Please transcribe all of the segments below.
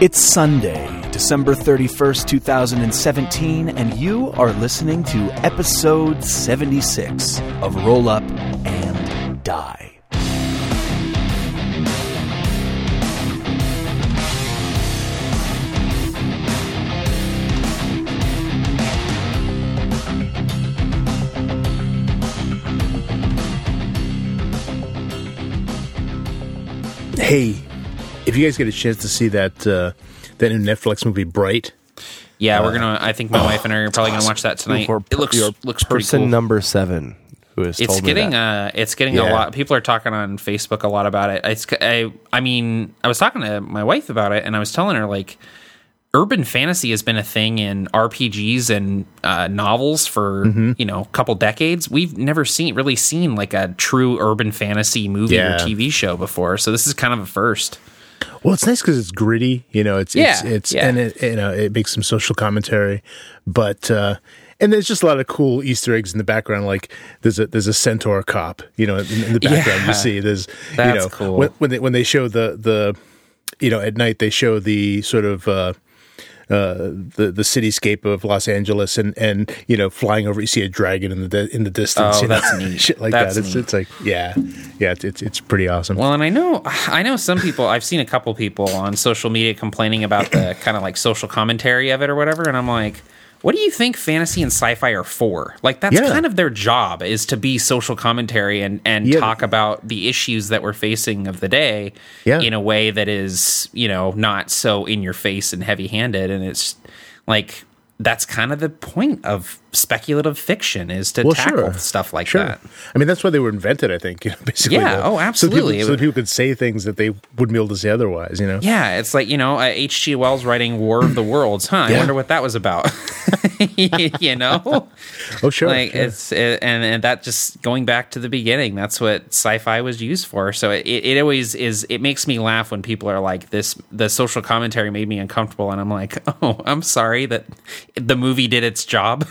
It's Sunday, December 31st, 2017, and you are listening to episode 76 of Roll Up and Die. Hey, if you guys get a chance to see that uh, that new Netflix movie, Bright, Yeah, we're gonna. I think my wife and I are probably gonna watch that tonight. For It looks looks pretty person cool. number seven who has it's told getting me that. uh it's getting a lot people are talking on facebook a lot about it it's i i mean i was talking to my wife about it and i was telling her like urban fantasy has been a thing in rpgs and uh, novels for Mm-hmm. you know a couple decades we've never seen really seen like a true urban fantasy movie Yeah. or tv show before so this is kind of a first well, it's nice because it's gritty. You know, it's it's Yeah, it's yeah. and it you know it makes some social commentary, but uh, and there's just a lot of cool Easter eggs in the background. Like there's a there's a centaur cop. You know, in, in the background Yeah. you see there's you know cool. when, when they when they show the the you know at night they show the sort of. Uh, uh, the the cityscape of Los Angeles and and you know flying over you see a dragon in the di- in the distance Oh, you know? that's neat. shit like That's that it's it's like yeah yeah it's it's, it's pretty awesome Well, and I know I know some people. I've seen a couple people on social media complaining about the kind of like social commentary of it or whatever, and I'm like, what do you think fantasy and sci-fi are for? Like that's Yeah. kind of their job is to be social commentary and and Yeah. talk about the issues that we're facing of the day Yeah. in a way that is, you know, not so in your face and heavy-handed and it's like that's kind of the point of speculative fiction is to Well, tackle sure. stuff like Sure. that. I mean, that's why they were invented, I think. You know, basically. Yeah, to- oh, So absolutely. people, so that people could say things that they wouldn't be able to say otherwise, you know? Yeah, it's like you know, uh, H.G. Wells writing War of the Worlds, huh? I Yeah. wonder what that was about. you know, Oh, sure. like sure. it's it, and and that just going back to the beginning. That's what sci-fi was used for. So it, it always is. It makes me laugh when people are like, "This the social commentary made me uncomfortable," and I'm like, "Oh, I'm sorry that the movie did its job."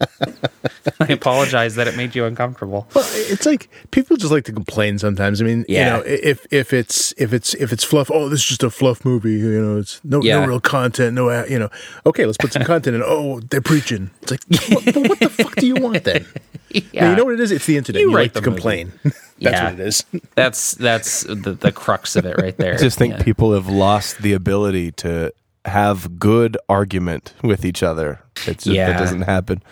I apologize that it made you uncomfortable. Well, it's like people just like to complain sometimes. I mean, Yeah. you know, if if it's if it's if it's fluff, oh, this is just a fluff movie. You know, it's no Yeah. no real content, no, you know. Okay, let's put some content in. Oh, they're preaching. It's like, what, but what the fuck do you want then? Yeah. You know what it is? It's the internet. You You, write like to movie. complain. That's Yeah. what it is. That's that's the, the crux of it right there. I just think Yeah. people have lost the ability to have good argument with each other. It's just, Yeah. that doesn't happen,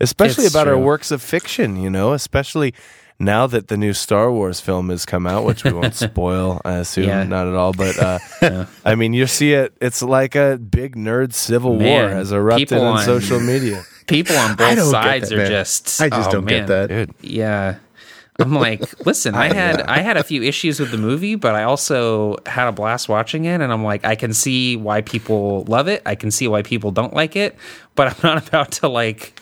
especially It's about our works of fiction. You know, especially now that the new Star Wars film has come out, which we won't spoil. I assume Yeah. not at all. But uh, I mean, you see it. It's like a big nerd civil war Man, has erupted on on- social media. people on both sides that, are man. just I just oh, don't man. get that. Dude, Yeah. I'm like, listen, I had I had a few issues with the movie, but I also had a blast watching it and I'm like, I can see why people love it. I can see why people don't like it, but I'm not about to like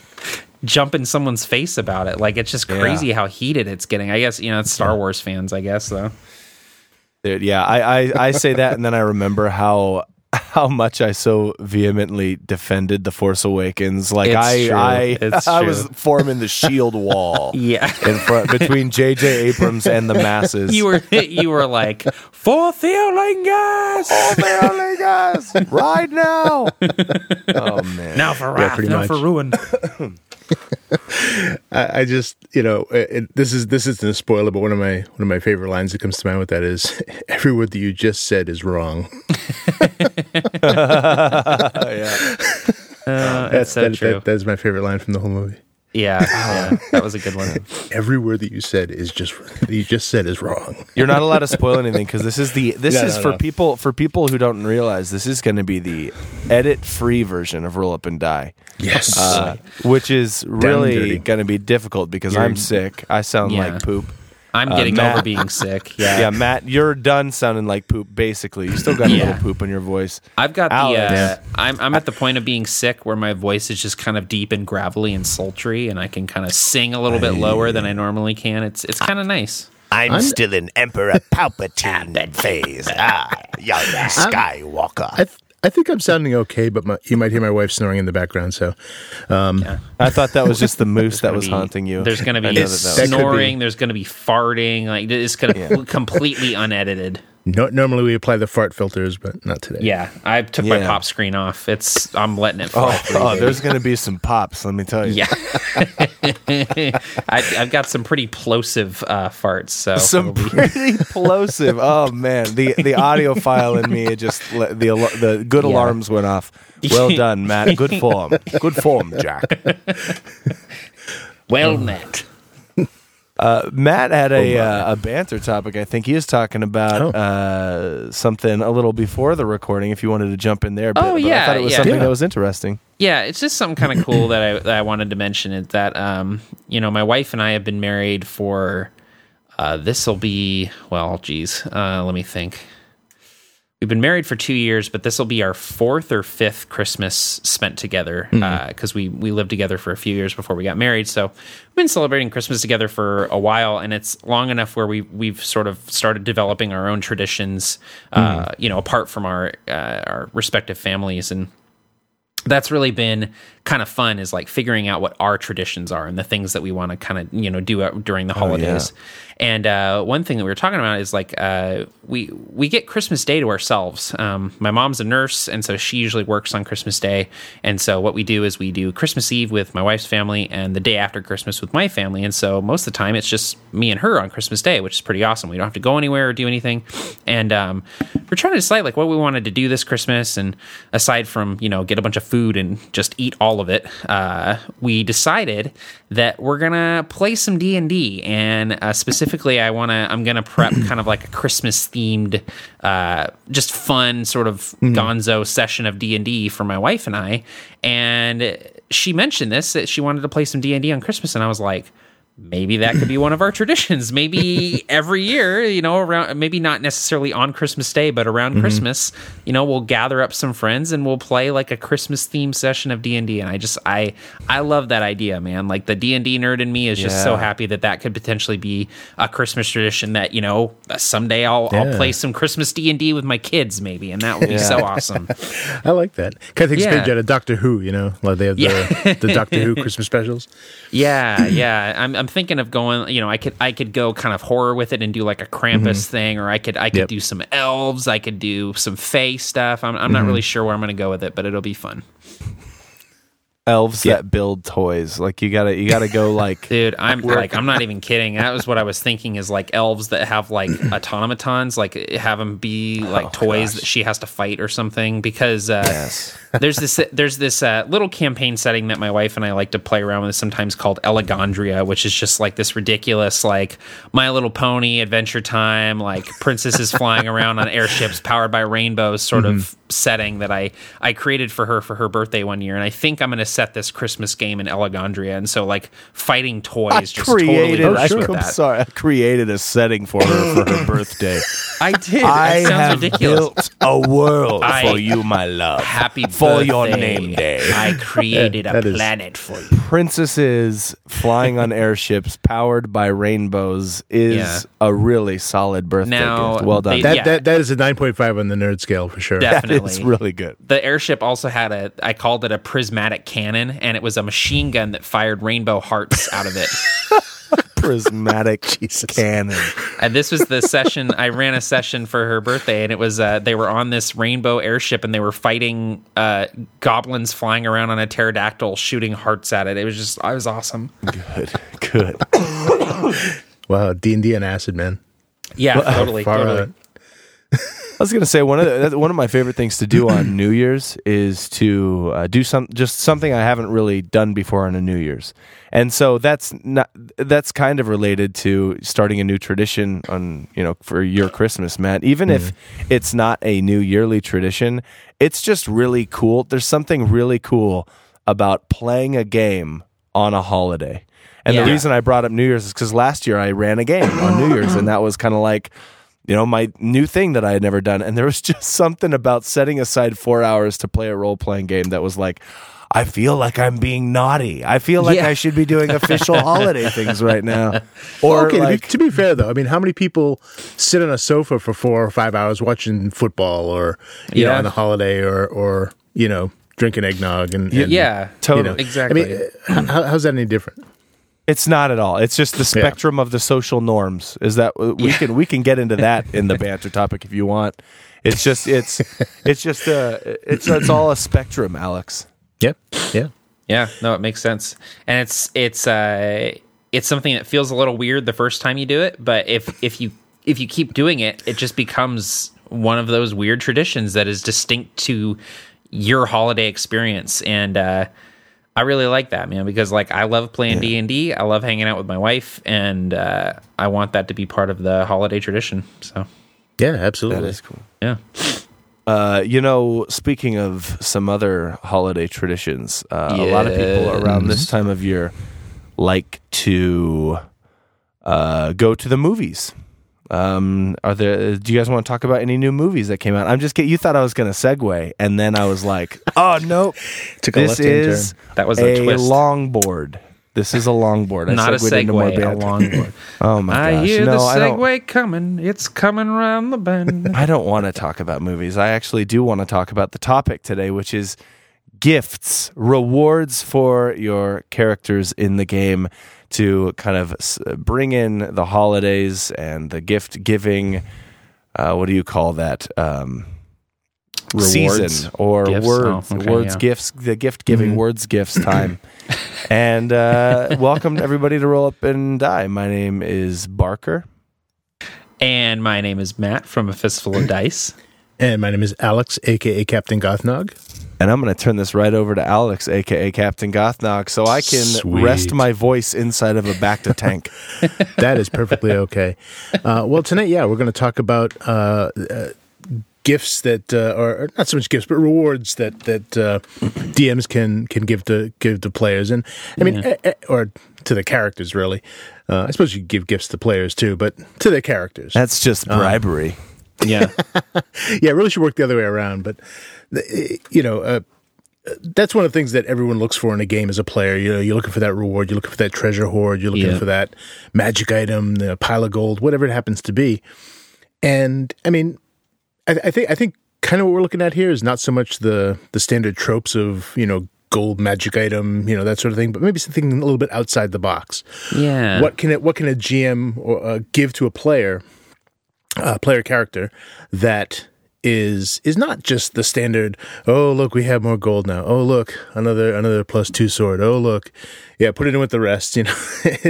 jump in someone's face about it. Like it's just Yeah. crazy how heated it's getting. I guess, you know, it's Star Wars fans, I guess though. Dude, yeah, I, I, I say that, and then I remember how how much I so vehemently defended the Force Awakens. Like It's I true. I It's I true. was forming the shield wall. Yeah. in front between J.J. Abrams and the masses. You were you were like, forth Eorlingas! Oh, guys, right now. Oh man, Now for wrath, pretty now much. for ruin. I, I just, you know, it, this is this isn't a spoiler, but one of my one of my favorite lines that comes to mind with that is, "Every word that you just said is wrong." yeah. Uh, That's that's so that, true. that, that's my favorite line from the whole movie. Yeah, yeah, that was a good one. Every word that you said is just that you just said is wrong. You're not allowed to spoil anything because this is the this No, is no, for no. people for people who don't realize this is going to be the edit free version of Roll Up and Die. Yes. uh, which is really going to be difficult because You're- I'm sick. I sound Yeah. like poop. I'm Uh, getting Matt- over being sick. Yeah, Yeah, Matt, you're done sounding like poop. Basically, you still got a Yeah. little poop in your voice. I've got the. Uh, Yeah. I'm I'm at the point of being sick where my voice is just kind of deep and gravelly and sultry, and I can kind of sing a little bit lower than I normally can. It's it's kind of nice. I'm, still in Emperor Palpatine phase. Ah, young Skywalker. I, th- I think I'm sounding okay, but my, you might hear my wife snoring in the background. So, um, I thought that was just the moose that was be- haunting you. There's going to be know that that was- That could be. snoring. There's going to be farting. Like it's going to Yeah. completely unedited. No, normally we apply the fart filters, but not today. Yeah, I took my pop screen off. It's I'm letting it fly. Oh, oh there's going to be some pops. Let me tell you. Yeah, I, I've got some pretty plosive uh, farts. So some pretty plosive. Oh man, the the audiophile in me it just le- the the good Yeah. alarms went off. Well done, Matt. Good form. Good form, Jack. well met. Uh, Matt had a uh, a banter topic. I think he was talking about Oh. uh, something a little before the recording. If you wanted to jump in there, a bit, Oh, but I yeah, thought it was yeah. something Yeah. that was interesting. Yeah, it's just something kind of cool that I that I wanted to mention is that um, you know my wife and I have been married for uh, this will be well, geez, uh, let me think. We've been married for two years, but this will be our fourth or fifth Christmas spent together because we we lived together for a few years before we got married. So we've been celebrating Christmas together for a while, and it's long enough where we we've sort of started developing our own traditions, uh, you know, apart from our uh, our respective families. And that's really been kind of fun is like figuring out what our traditions are and the things that we want to kind of you know do during the holidays. And uh, one thing that we were talking about is like uh, we we get christmas day to ourselves. Um, my mom's a nurse and so she usually works on christmas day. And so what we do is we do christmas eve with my wife's family and the day after christmas with my family. And so most of the time it's just me and her on christmas day which is pretty awesome. We don't have to go anywhere or do anything. And um, we're trying to decide like what we wanted to do this christmas. And aside from you know get a bunch of food and just eat all of it uh, we decided that we're gonna play some d&d and uh, specifically i want to i'm gonna prep kind of like a christmas themed uh, just fun sort of gonzo session of d&d for my wife and i and she mentioned this that she wanted to play some d&d on christmas and i was like maybe that could be one of our traditions. Maybe every year, you know, around maybe not necessarily on Christmas Day, but around mm-hmm. Christmas, you know, we'll gather up some friends and we'll play like a Christmas theme session of D and D. And I just I I love that idea, man. Like the D and D nerd in me is just so happy that that could potentially be a Christmas tradition. That you know someday I'll I'll play some Christmas D and D with my kids, maybe, and that would be so awesome. I like that. Kind of takes Yeah. page out of Doctor Who, you know, like they have the, the Doctor Who Christmas specials. Yeah, yeah. I'm I'm thinking of going. You know, I could I could go kind of horror with it and do like a Krampus mm-hmm. thing, or I could I could Yep. do some elves. I could do some Fae stuff. I'm I'm not mm-hmm. really sure where I'm going to go with it, but it'll be fun, Elves that build toys. Like you gotta you gotta go like dude. I'm like I'm not even kidding. That was what I was thinking. Is like elves that have like automatons, like have them be like toys that she has to fight or something. Because uh, yes. there's this there's this uh, little campaign setting that my wife and I like to play around with sometimes called Elegandria, which is just like this ridiculous like My Little Pony Adventure Time, like princesses flying around on airships powered by rainbows sort of setting that I I created for her for her birthday one year, and I think I'm going to set this Christmas game in Elegandria, and so like fighting toys I just totally created. works I, am that. sorry. I created a setting for her for her birthday. I did. I That sounds have ridiculous. built a world I- for you, my love. Happy for your name day. I created a that is- planet for you. Princesses flying on airships powered by rainbows is Yeah. a really solid birthday Now, gift. Well done. they- That Yeah. that that is a nine point five on the nerd scale for sure. that Definitely. is really good. the airship also had a i called it a prismatic cannon and it was a machine gun that fired rainbow hearts out of it Prismatic cannon. and this was the session i ran a session for her birthday and it was uh, they were on this rainbow airship and they were fighting uh, goblins flying around on a pterodactyl shooting hearts at it it was just i was awesome Good. Good. Wow, D and D and acid, man. yeah totally Far totally out. I was gonna say one of the, one of my favorite things to do on New Year's is to uh, do some just something I haven't really done before on a New Year's, and so that's not that's kind of related to starting a new tradition on you know for your Christmas, Matt. Even if it's not a new yearly tradition, it's just really cool. There's something really cool about playing a game on a holiday. And Yeah. the reason I brought up New Year's is because last year I ran a game on New Year's, and that was kind of like you know, my new thing that I had never done. And there was just something about setting aside four hours to play a role playing game that was like, I feel like I'm being naughty. I feel like Yeah. I should be doing official holiday things right now. Or okay, like, to, be, to be fair though, I mean, how many people sit on a sofa for four or five hours watching football, or you know, Yeah. on a holiday, or or you know, drinking eggnog and, and yeah you Totally. know, exactly I mean, uh, how, how's that any different? It's not at all. It's just the spectrum of the social norms. Is that we can we can get into that in the banter topic if you want. It's just it's it's just uh it's it's all a spectrum, Alex. Yep. Yeah. Yeah, no, it makes sense, and it's it's uh it's something that feels a little weird the first time you do it, but if if you if you keep doing it, it just becomes one of those weird traditions that is distinct to your holiday experience, and uh, I really like that, man, because like I love playing D and I love hanging out with my wife, and uh, I want that to be part of the holiday tradition. So Yeah. Absolutely. That is cool. yeah, Uh, you know, speaking of some other holiday traditions, uh, a lot of people around this time of year like to uh, go to the movies. Um, are there? Do you guys want to talk about any new movies that came out? I'm just kidding. You thought I was going to segue, and then I was like, "Oh nope, Took a this left-hand is That was a a twist. longboard. This is a longboard. I not a segued into more segue, a longboard. Oh my I hear no, the segue coming. It's coming around the bend. I don't want to talk about movies. I actually do want to talk about the topic today, which is gifts, rewards for your characters in the game to kind of bring in the holidays and the gift giving. Uh, what do you call that? Um, Rewards? season or Gifts? words, Oh, okay, words, yeah. Mm-hmm. gifts, the gift giving, words, gifts time. and uh, welcome everybody to Roll Up and Die. My name is Barker. And my name is Matt from A Fistful of Dice. And my name is Alex, aka Captain Gothnog. And I'm going to turn this right over to Alex, aka Captain Gothnog, so I can Sweet. rest my voice inside of a bacta tank. That is perfectly okay. Uh, well, tonight, yeah, we're going to talk about uh, uh, gifts that, uh, or, or not so much gifts, but rewards that that uh, DMs can can give to give to players, and I mean, eh, eh, or to the characters, really. Uh, I suppose you give gifts to players too, but to the characters. That's just bribery. Yeah. yeah, it really should work the other way around. But you know, uh, that's one of the things that everyone looks for in a game as a player. You know, you're looking for that reward, you're looking for that treasure hoard, you're looking Yeah. for that magic item, the pile of gold, whatever it happens to be. And I mean, I, I think I think kind of what we're looking at here is not so much the the standard tropes of you know gold magic item, you know that sort of thing, but maybe something a little bit outside the box Yeah. what can it what can a GM or, uh, give to a player, a player character that is is not just the standard. Oh look, we have more gold now. Oh look, another another plus two sword. Oh look, yeah, put it in with the rest. You know,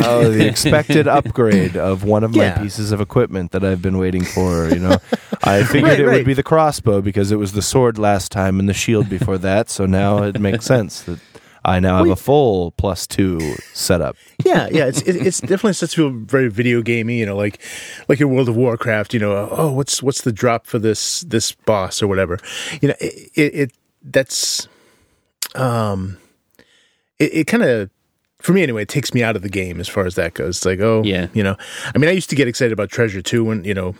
Oh, the expected upgrade of one of my pieces of equipment that I've been waiting for. You know, I figured Right, it right. would be the crossbow because it was the sword last time and the shield before that. So now it makes sense that I now have a full plus two setup. yeah, yeah. It's it, it's definitely starts to feel very video gamey. You know, like like in World of Warcraft. You know, oh, what's what's the drop for this this boss or whatever. You know, it it, it that's um, it, it kind of for me anyway. It takes me out of the game as far as that goes. It's like oh Yeah. you know. I mean, I used to get excited about treasure too when you know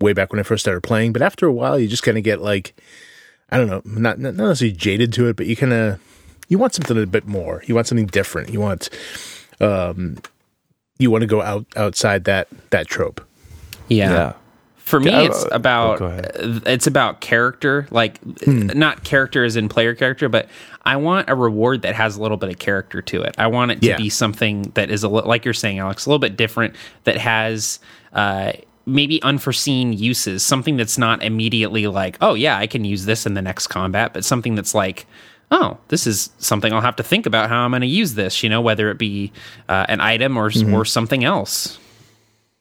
way back when I first started playing, but after a while, you just kind of get like I don't know, not not necessarily jaded to it, but you kind of you want something a bit more. You want something different. You want um you want to go out outside that that trope. yeah. For me, it's uh, about go ahead. uh, it's about character, like not character as in player character, but I want a reward that has a little bit of character to it. I want it to Yeah. be something that is a li- like you're saying, Alex, a little bit different that has uh, maybe unforeseen uses. Something that's not immediately like, oh yeah, I can use this in the next combat, but something that's like. Oh, this is something I'll have to think about how I'm going to use this. You know, whether it be uh, an item or or something else.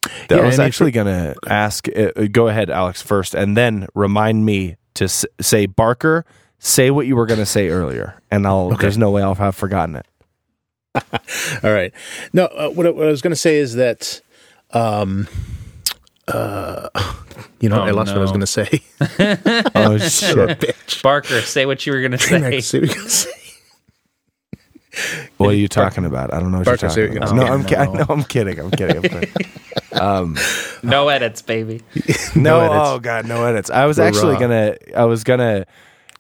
I Yeah, was I mean, actually going to ask. Uh, uh, go ahead, Alex, first, and then remind me to s- say, Barker, say what you were going to say earlier, and I'll. There's no way I'll have forgotten it. All right. No, uh, what, I- what I was going to say is that um uh you know, Oh, I lost what I was going to say. Oh Son shit! bitch. Barker, say what you were going to Damn it, say. what you're say. What are you talking about? I don't know what Barker, you're talking about. you're No, I'm. Ki- say. I know. I'm kidding. I'm kidding. I'm kidding. Um, No edits, baby. no, edits. oh god, no edits. I was We're actually raw. gonna. I was gonna.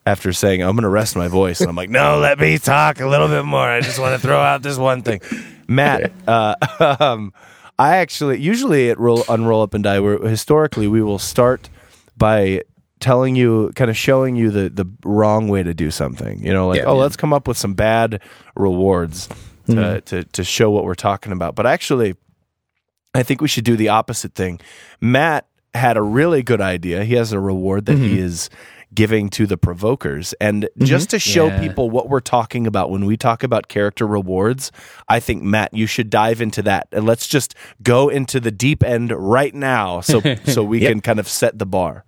After saying I'm gonna rest my voice, and I'm like, no, let me talk a little bit more. I just want to throw out this one thing, Matt. Uh, um, I actually usually at roll unroll up and die. Where historically we will start by telling you, kind of showing you the the wrong way to do something. You know, like Yeah. oh, Yeah. let's come up with some bad rewards. to, mm-hmm. to to show what we're talking about. But actually, I think we should do the opposite thing. Matt had a really good idea. He has a reward that he mm-hmm. is giving to the provokers. And just to show Yeah. people what we're talking about when we talk about character rewards, I think Matt, you should dive into that. And let's just go into the deep end right now so so we can kind of set the bar.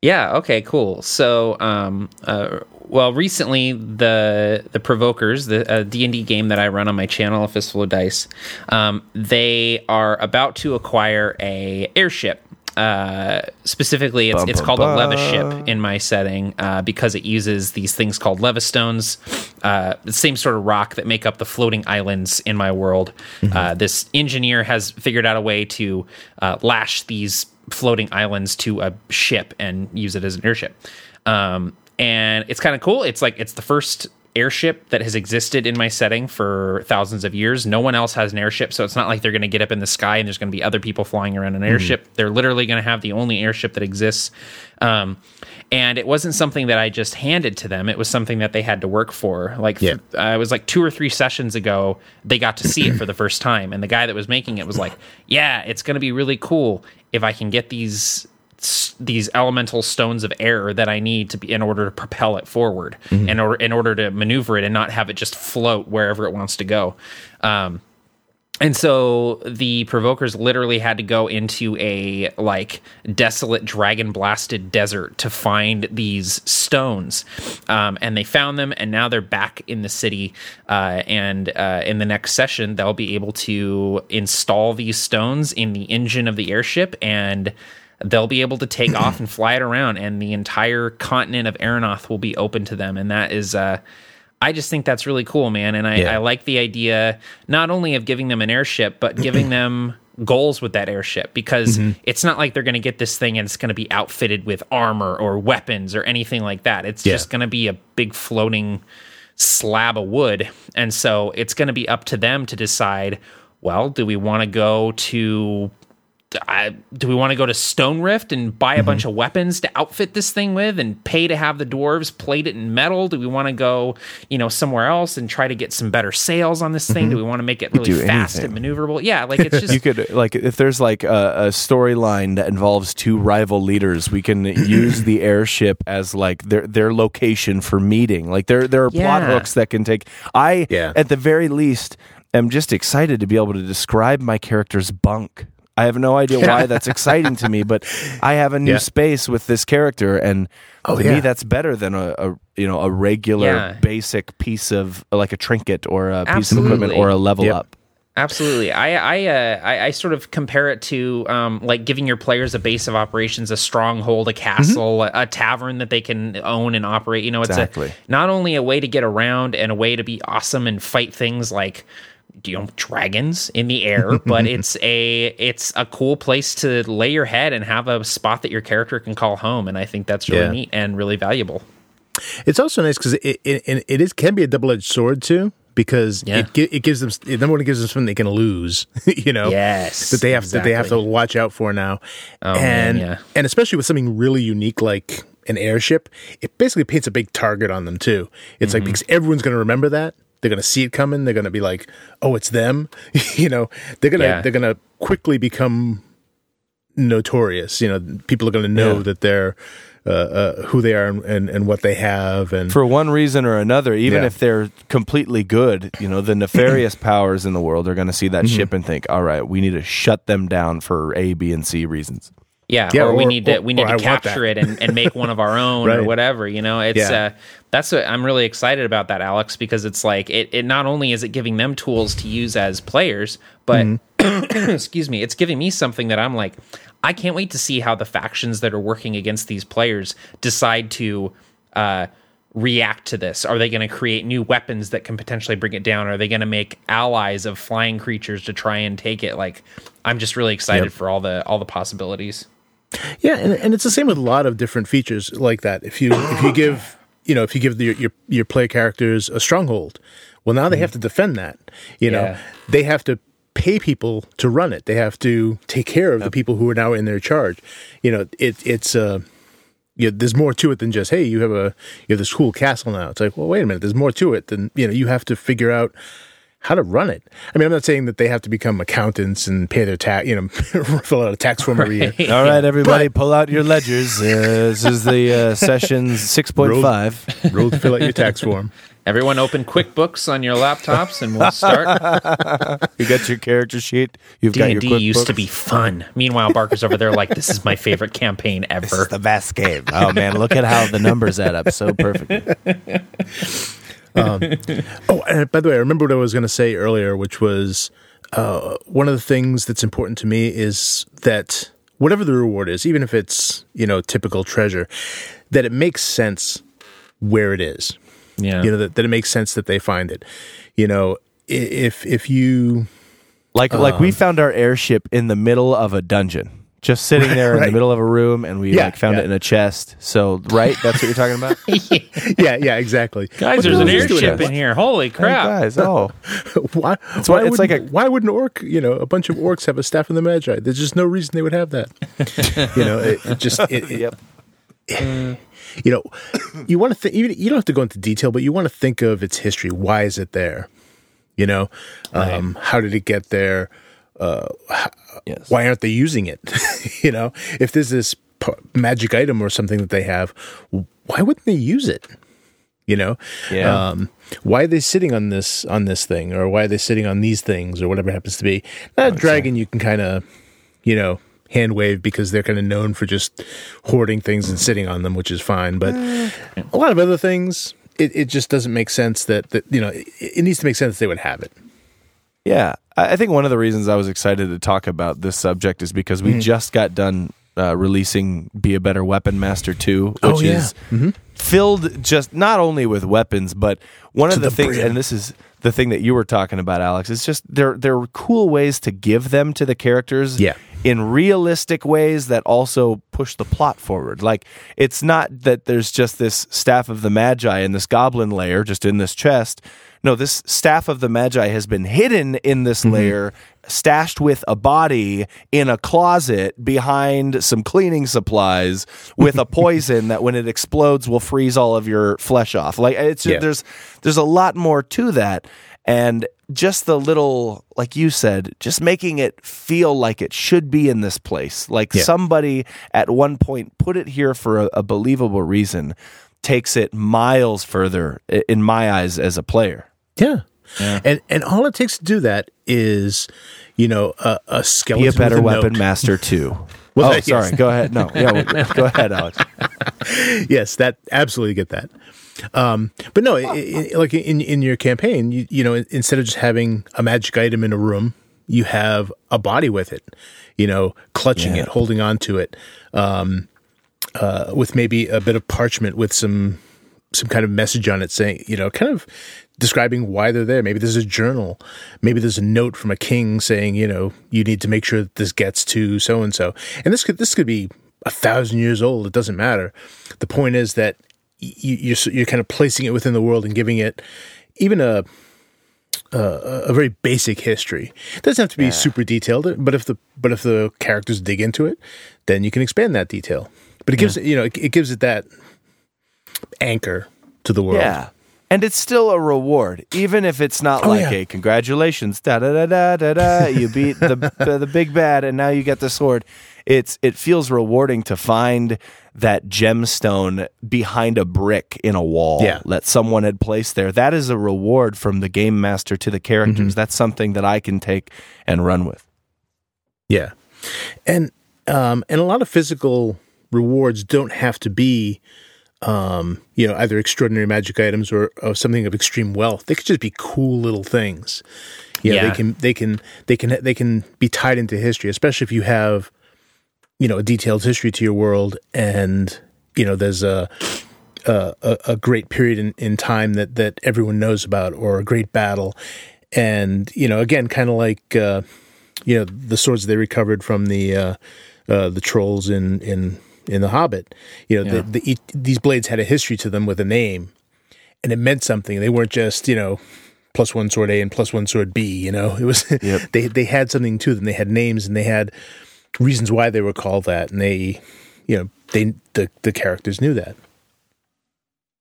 Yeah. Okay. Cool. So, um, uh, well, recently the the Provokers, the uh, D and D game that I run on my channel, A Fistful of Dice, um, they are about to acquire a airship. Uh, specifically, it's Bum, it's bum, called a bum. leva ship in my setting uh, because it uses these things called leva stones, uh, the same sort of rock that make up the floating islands in my world. Uh, this engineer has figured out a way to uh, lash these floating islands to a ship and use it as an airship. Um, and it's kind of cool. It's like it's the first airship that has existed in my setting for thousands of years. No one else has an airship, so it's not like they're going to get up in the sky and there's going to be other people flying around an airship. They're literally going to have the only airship that exists. Um, and it wasn't something that I just handed to them. It was something that they had to work for. Like Yeah. uh, it was like two or three sessions ago, they got to see it for the first time, and the guy that was making it was like, "Yeah, it's going to be really cool if I can get these these elemental stones of air that I need to be in order to propel it forward, in order in order to maneuver it and not have it just float wherever it wants to go." Um, and so the provokers literally had to go into a like desolate dragon blasted desert to find these stones um, and they found them and now they're back in the city uh, and uh, in the next session they'll be able to install these stones in the engine of the airship and they'll be able to take off and fly it around and the entire continent of Aeronoth will be open to them and that is uh, I just think that's really cool, man. And I, Yeah. I like the idea not only of giving them an airship, but giving them goals with that airship because it's not like they're going to get this thing and it's going to be outfitted with armor or weapons or anything like that. It's Yeah. just going to be a big floating slab of wood. And so it's going to be up to them to decide well, do we want to go to I, do we want to go to Stone Rift and buy a bunch mm-hmm. of weapons to outfit this thing with and pay to have the dwarves plate it in metal? Do we want to go, you know, somewhere else and try to get some better sails on this thing? Mm-hmm. Do we want to make it really fast anything. and maneuverable? Yeah, like it's just you could like if there's like a, a storyline that involves two rival leaders, we can use the airship as like their their location for meeting. Like there there are plot hooks that can take. I Yeah. at the very least am just excited to be able to describe my character's bunk. I have no idea why that's exciting to me, but I have a new Yeah. space with this character, and Oh, to yeah. me that's better than a, a you know a regular Yeah. basic piece of like a trinket or a piece of equipment or a level Yep. up. Absolutely. I I, uh, I I sort of compare it to um, like giving your players a base of operations, a stronghold, a castle, a, a tavern that they can own and operate. You know, it's Exactly. a, not only a way to get around and a way to be awesome and fight things like you know dragons in the air, but it's a it's a cool place to lay your head and have a spot that your character can call home. And I think that's really Yeah. neat and really valuable. It's also nice because it, it it is can be a double edged sword too because Yeah. it it gives them number one it gives them something they can lose you know Yes, that they have that they have to watch out for now Oh, man, and yeah. and especially with something really unique like an airship it basically paints a big target on them too it's Mm-hmm. like because everyone's going to remember that they're going to see it coming they're going to be like oh it's them you know they're going to Yeah. they're to quickly become notorious you know people are going to know Yeah. that they're uh, uh, who they are and, and, and what they have and for one reason or another, even Yeah. if they're completely good, you know, the nefarious powers in the world are going to see that Mm-hmm. ship and think, "All right, we need to shut them down for A, B, and C reasons." Yeah, Yeah, or, we or- need to or- we need to capture it and, and make one of our own or whatever. You know, it's Yeah. uh, that's what I'm really excited about that, Alex, because it's like it, it not only is it giving them tools to use as players, but Mm-hmm. excuse me, it's giving me something that I'm like, I can't wait to see how the factions that are working against these players decide to uh, react to this. Are they going to create new weapons that can potentially bring it down? Are they going to make allies of flying creatures to try and take it? Like, I'm just really excited Yep. for all the all the possibilities. Yeah, and, and it's the same with a lot of different features like that. If you if you give you know if you give the, your your player characters a stronghold, well now they have to defend that. You know Yeah. they have to pay people to run it. They have to take care of the people who are now in their charge. You know it it's uh yeah, there's more to it than just hey, you have a you have this cool castle now. It's like, well, wait a minute, there's more to it than you know. You have to figure out how to run it. I mean, I'm not saying that they have to become accountants and pay their tax, you know, fill out a tax form every year. All right, everybody, pull out your ledgers. Uh, this is the uh, session six point five. Roll to fill out your tax form. Everyone open QuickBooks on your laptops and we'll start. You got your character sheet. You've got your D&D used to be fun. Meanwhile, Barker's over there like, this is my favorite campaign This ever. is the best game. Oh man, look at how the numbers add up so perfectly. Oh, and by the way, I remember what I was going to say earlier, which was uh, one of the things that's important to me is that whatever the reward is, even if it's you know typical treasure, that it makes sense where it is. Yeah. You know that, that it makes sense that they find it. You know, if if you Like like we found our airship in the middle of a dungeon. Just sitting there in the middle of a room and we Yeah, like found yeah. it in a chest. So right, that's what you're talking about? yeah yeah exactly Guys, What there's an hell is this doing airship in here. Holy crap. Hey, guys, oh. why, It's why what- it's like wouldn't- a- why would an orc you know a bunch of orcs have a staff of the magi there's just no reason they would have that you know it, it just it, it- Yep. you know you want to think you, you don't have to go into detail but you want to think of its history why is it there you know um, how did it get there Yes. why aren't they using it? You know if there's this p- magic item or something that they have why wouldn't they use it? You know? Yeah. um, why are they sitting on this on this thing or why are they sitting on these things or whatever it happens to be? Not a dragon you can kind of you know hand wave because they're kind of known for just hoarding things and sitting on them which is fine but a lot of other things it, it just doesn't make sense that, that you know it, it needs to make sense they would have it Yeah, I think one of the reasons I was excited to talk about this subject is because Mm-hmm. we just got done uh, releasing "Be a Better Weapon Master" two, which Oh, yeah. is filled just not only with weapons, but one of the, the things, brim. and this is the thing that you were talking about, Alex. It's just there there are cool ways to give them to the characters, Yeah. in realistic ways that also push the plot forward. Like it's not that there's just this staff of the Magi and this goblin layer just in this chest. No, this staff of the Magi has been hidden in this mm-hmm. lair, stashed with a body in a closet behind some cleaning supplies with a poison that when it explodes will freeze all of your flesh off. Like it's Yeah. there's there's a lot more to that. And just the little, like you said, just making it feel like it should be in this place. Like Yeah. somebody at one point put it here for a, a believable reason, takes it miles further in my eyes as a player. Yeah. And and all it takes to do that is, you know, a, a skeleton. Be a better with weapon note. master too. Well, oh, yes. sorry. Go ahead. No, yeah, well, go ahead, Alex. yes, that absolutely get that. Um, but no, i i like in in your campaign, you you know, instead of just having a magic item in a room, you have a body with it. You know, clutching Yeah. it, holding on to it, um, uh, with maybe a bit of parchment with some some kind of message on it saying, you know, kind of describing why they're there. Maybe there's a journal. Maybe there's a note from a king saying, you know, you need to make sure that this gets to so and so. And this could this could be a thousand years old. It doesn't matter. The point is that you, you're you're kind of placing it within the world and giving it even a a, a very basic history. It doesn't have to be super detailed, but if the but if the characters dig into it, then you can expand that detail. But it gives it, you know, it, it gives it that anchor to the world. Yeah. And it's still a reward, even if it's not Oh, like yeah. a congratulations, da da da da da da. You beat the, the the big bad, and now you get the sword. It's it feels rewarding to find that gemstone behind a brick in a wall Yeah. that someone had placed there. That is a reward from the game master to the characters. Mm-hmm. That's something that I can take and run with. Yeah, and um, and a lot of physical rewards don't have to be, um, you know, either extraordinary magic items or, or something of extreme wealth. They could just be cool little things. You know, Yeah. they can they can they can they can be tied into history, especially if you have, you know, a detailed history to your world, and you know, there's a a, a great period in, in time that that everyone knows about, or a great battle, and you know, again, kind of like. Uh, you know the swords they recovered from the uh, uh, the trolls in in in the Hobbit. You know, the, the, these blades had a history to them with a name, and it meant something. They weren't just you know plus one sword A and plus one sword B. You know, it was they they had something to them. They had names and they had reasons why they were called that, and they you know they the the characters knew that.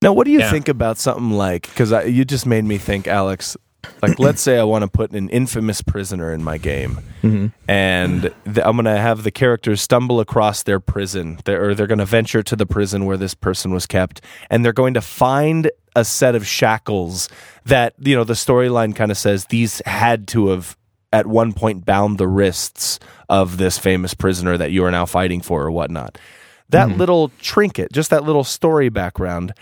Now, what do you Yeah. think about something like? Because you just made me think, Alex. Like let's say I want to put an infamous prisoner in my game, mm-hmm. and th- I'm going to have the characters stumble across their prison, they're, or they're going to venture to the prison where this person was kept, and they're going to find a set of shackles that you know the storyline kind of says these had to have at one point bound the wrists of this famous prisoner that you are now fighting for or whatnot. That mm-hmm. little trinket, just that little story background,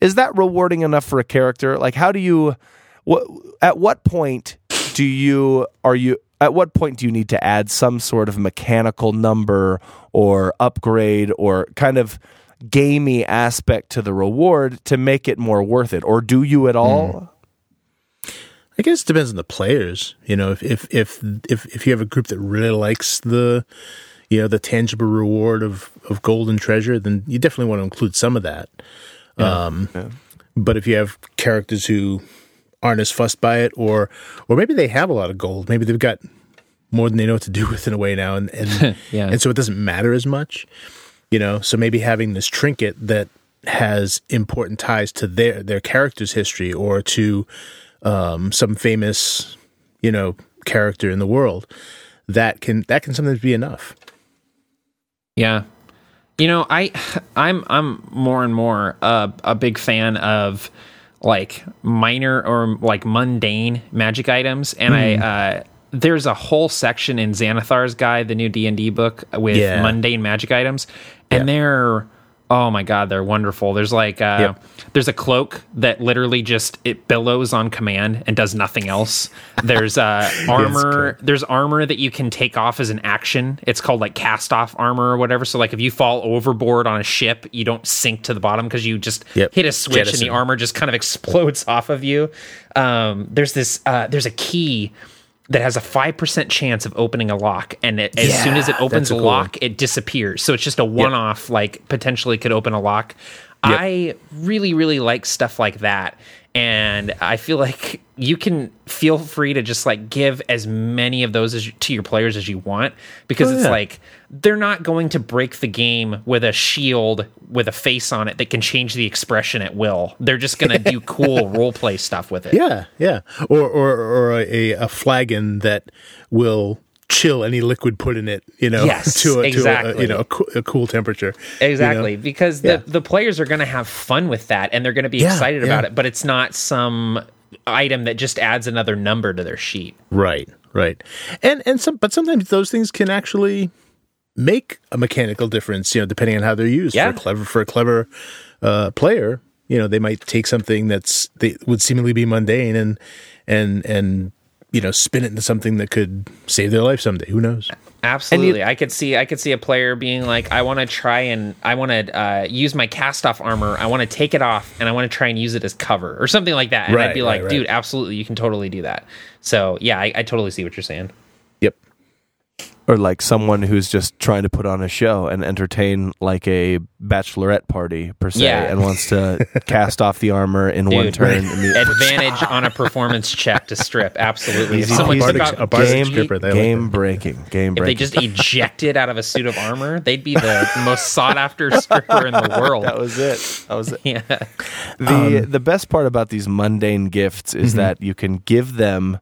is that rewarding enough for a character? Like, how do you? What at what point do you are you? At what point do you need to add some sort of mechanical number or upgrade or kind of gamey aspect to the reward to make it more worth it, or do you at all? I guess it depends on the players. You know, if if if if, if you have a group that really likes the you know the tangible reward of of gold and treasure, then you definitely want to include some of that. Um, But if you have characters who aren't as fussed by it, or or maybe they have a lot of gold, maybe they've got more than they know what to do with in a way now, and and Yeah. and so it doesn't matter as much. You know, so maybe having this trinket that has important ties to their their character's history or to um, some famous, you know, character in the world, that can that can sometimes be enough. Yeah. You know, I I'm I'm more and more uh, a big fan of like minor or like mundane magic items and I uh there's a whole section in Xanathar's guide, the new D&D book with Yeah. mundane magic items and they're oh my god, they're wonderful. There's like uh Yep. there's a cloak that literally just it billows on command and does nothing else. There's uh armor there's armor that you can take off as an action. It's called like cast off armor or whatever. So like if you fall overboard on a ship, you don't sink to the bottom because you just Yep. hit a switch and the armor just kind of explodes off of you. Um, there's this uh, there's a key that has a 5% chance of opening a lock and it, as soon as it opens a cool lock it disappears. So it's just a one-off like potentially could open a lock. I really really like stuff like that and i feel like you can feel free to just like give as many of those as you, to your players as you want because Oh, it's yeah. like they're not going to break the game with a shield with a face on it that can change the expression at will. They're just going to do cool role play stuff with it. Yeah, yeah, or or or a, a flagon that will chill any liquid put in it. You know, Yes, to a, to a, exactly. you know a, coo- a cool temperature. you know? Exactly, because the, Yeah. the players are going to have fun with that and they're going to be Yeah, excited about it, but it's not some item that just adds another number to their sheet. Right, right, and and some, but sometimes those things can actually make a mechanical difference. You know, depending on how they're used. Yeah. For a clever for a clever uh, player, you know, they might take something that's they would seemingly be mundane and and and you know spin it into something that could save their life someday. Who knows? Absolutely, I could see I could see a player being like, I want to try and I want to uh, use my cast off armor. I want to take it off and I want to try and use it as cover or something like that. And I'd Right, be right, like, right. dude, absolutely, you can totally do that. So yeah, I, I totally see what you're saying. Yep. Or like someone who's just trying to put on a show and entertain like a bachelorette party per se Yeah. and wants to cast off the armor in one Dude, turn and the- Advantage on a performance check to strip. Absolutely. If Easy someone peasy. took Bardic- out a bardic game, stripper, they like game that. breaking game If they just ejected out of a suit of armor, they'd be the most sought after stripper in the world. that was it that was it Yeah. the Um, the best part about these mundane gifts is Mm-hmm. that you can give them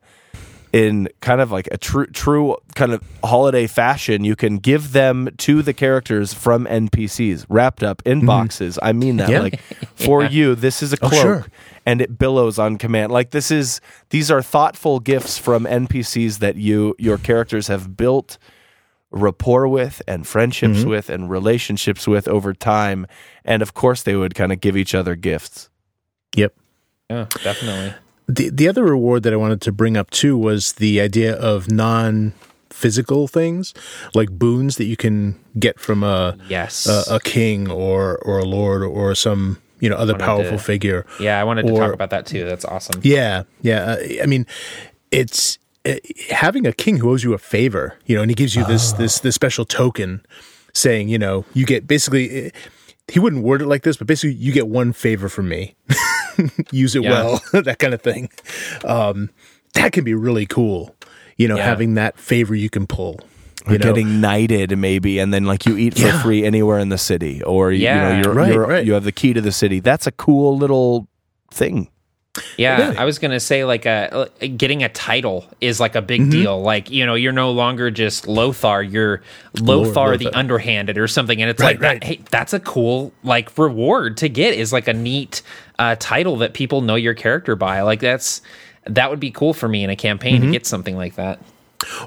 in kind of like a true true kind of holiday fashion you can give them to the characters from npcs wrapped up in boxes i mean that Mm-hmm. Yeah. like for you this is a Oh, cloak sure. and it billows on command like this is these are thoughtful gifts from npcs that you your characters have built rapport with and friendships Mm-hmm. with and relationships with over time and of course they would kind of give each other gifts Yep. Yeah, definitely. The the other reward that I wanted to bring up too was the idea of non physical things like boons that you can get from a Yes. a, a king or or a lord or some you know other powerful to- figure. yeah, I wanted to talk about that too. That's awesome. Yeah, yeah. I mean, it's uh, having a king who owes you a favor, you know, and he gives you this this this special token, saying, you know, you get basically. uh, He wouldn't word it like this, but basically, you get one favor from me. Use it Yeah. well, that kind of thing. Um, that can be really cool. You know, Yeah. having that favor you can pull. or You know, getting knighted maybe and then like you eat for Yeah. free anywhere in the city or you, Yeah. you know you're, Right, you're, right. you have the key to the city that's a cool little thing Yeah, I was gonna say like a getting a title is like a big mm-hmm. deal. Like you know, you're no longer just Lothar, you're Lothar the Lothar. Underhanded or something, and it's Right, like that, hey, that's a cool like reward to get is like a neat uh, title that people know your character by. Like that's that would be cool for me in a campaign to get something like that.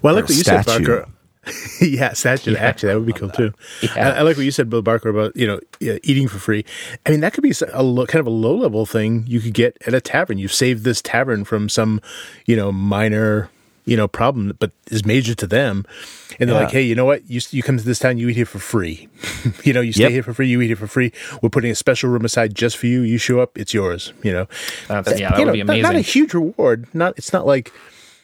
Well, I like Or what you said, statue. Barker. yeah, statue. Actually, that would be cool too. Yeah. I, I like what you said, Bill Barker, about you know eating for free. I mean, that could be a lo- kind of a low level thing you could get at a tavern. You've saved this tavern from some you know minor you know problem, but is major to them. And they're Yeah. like, hey, you know what? You you come to this town, you eat here for free. you know, you stay Yep. here for free, you eat here for free. We're putting a special room aside just for you. You show up, it's yours. You know, That's, yeah, that would know, be not- amazing. Not, a huge reward. Not it's not like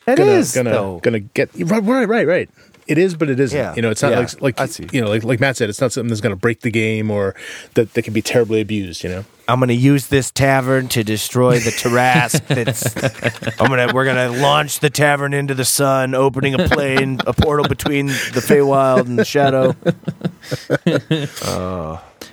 It gonna is, gonna gonna get right right right right. It is, but it isn't. Yeah. You know, it's not Yeah. like like I see. you know, like like Matt said, it's not something that's going to break the game or that, that can be terribly abused. You know, I'm going to use this tavern to destroy the Tarrasque. That's I'm gonna we're gonna launch the tavern into the sun, opening a plane, a portal between the Feywild and the Shadow.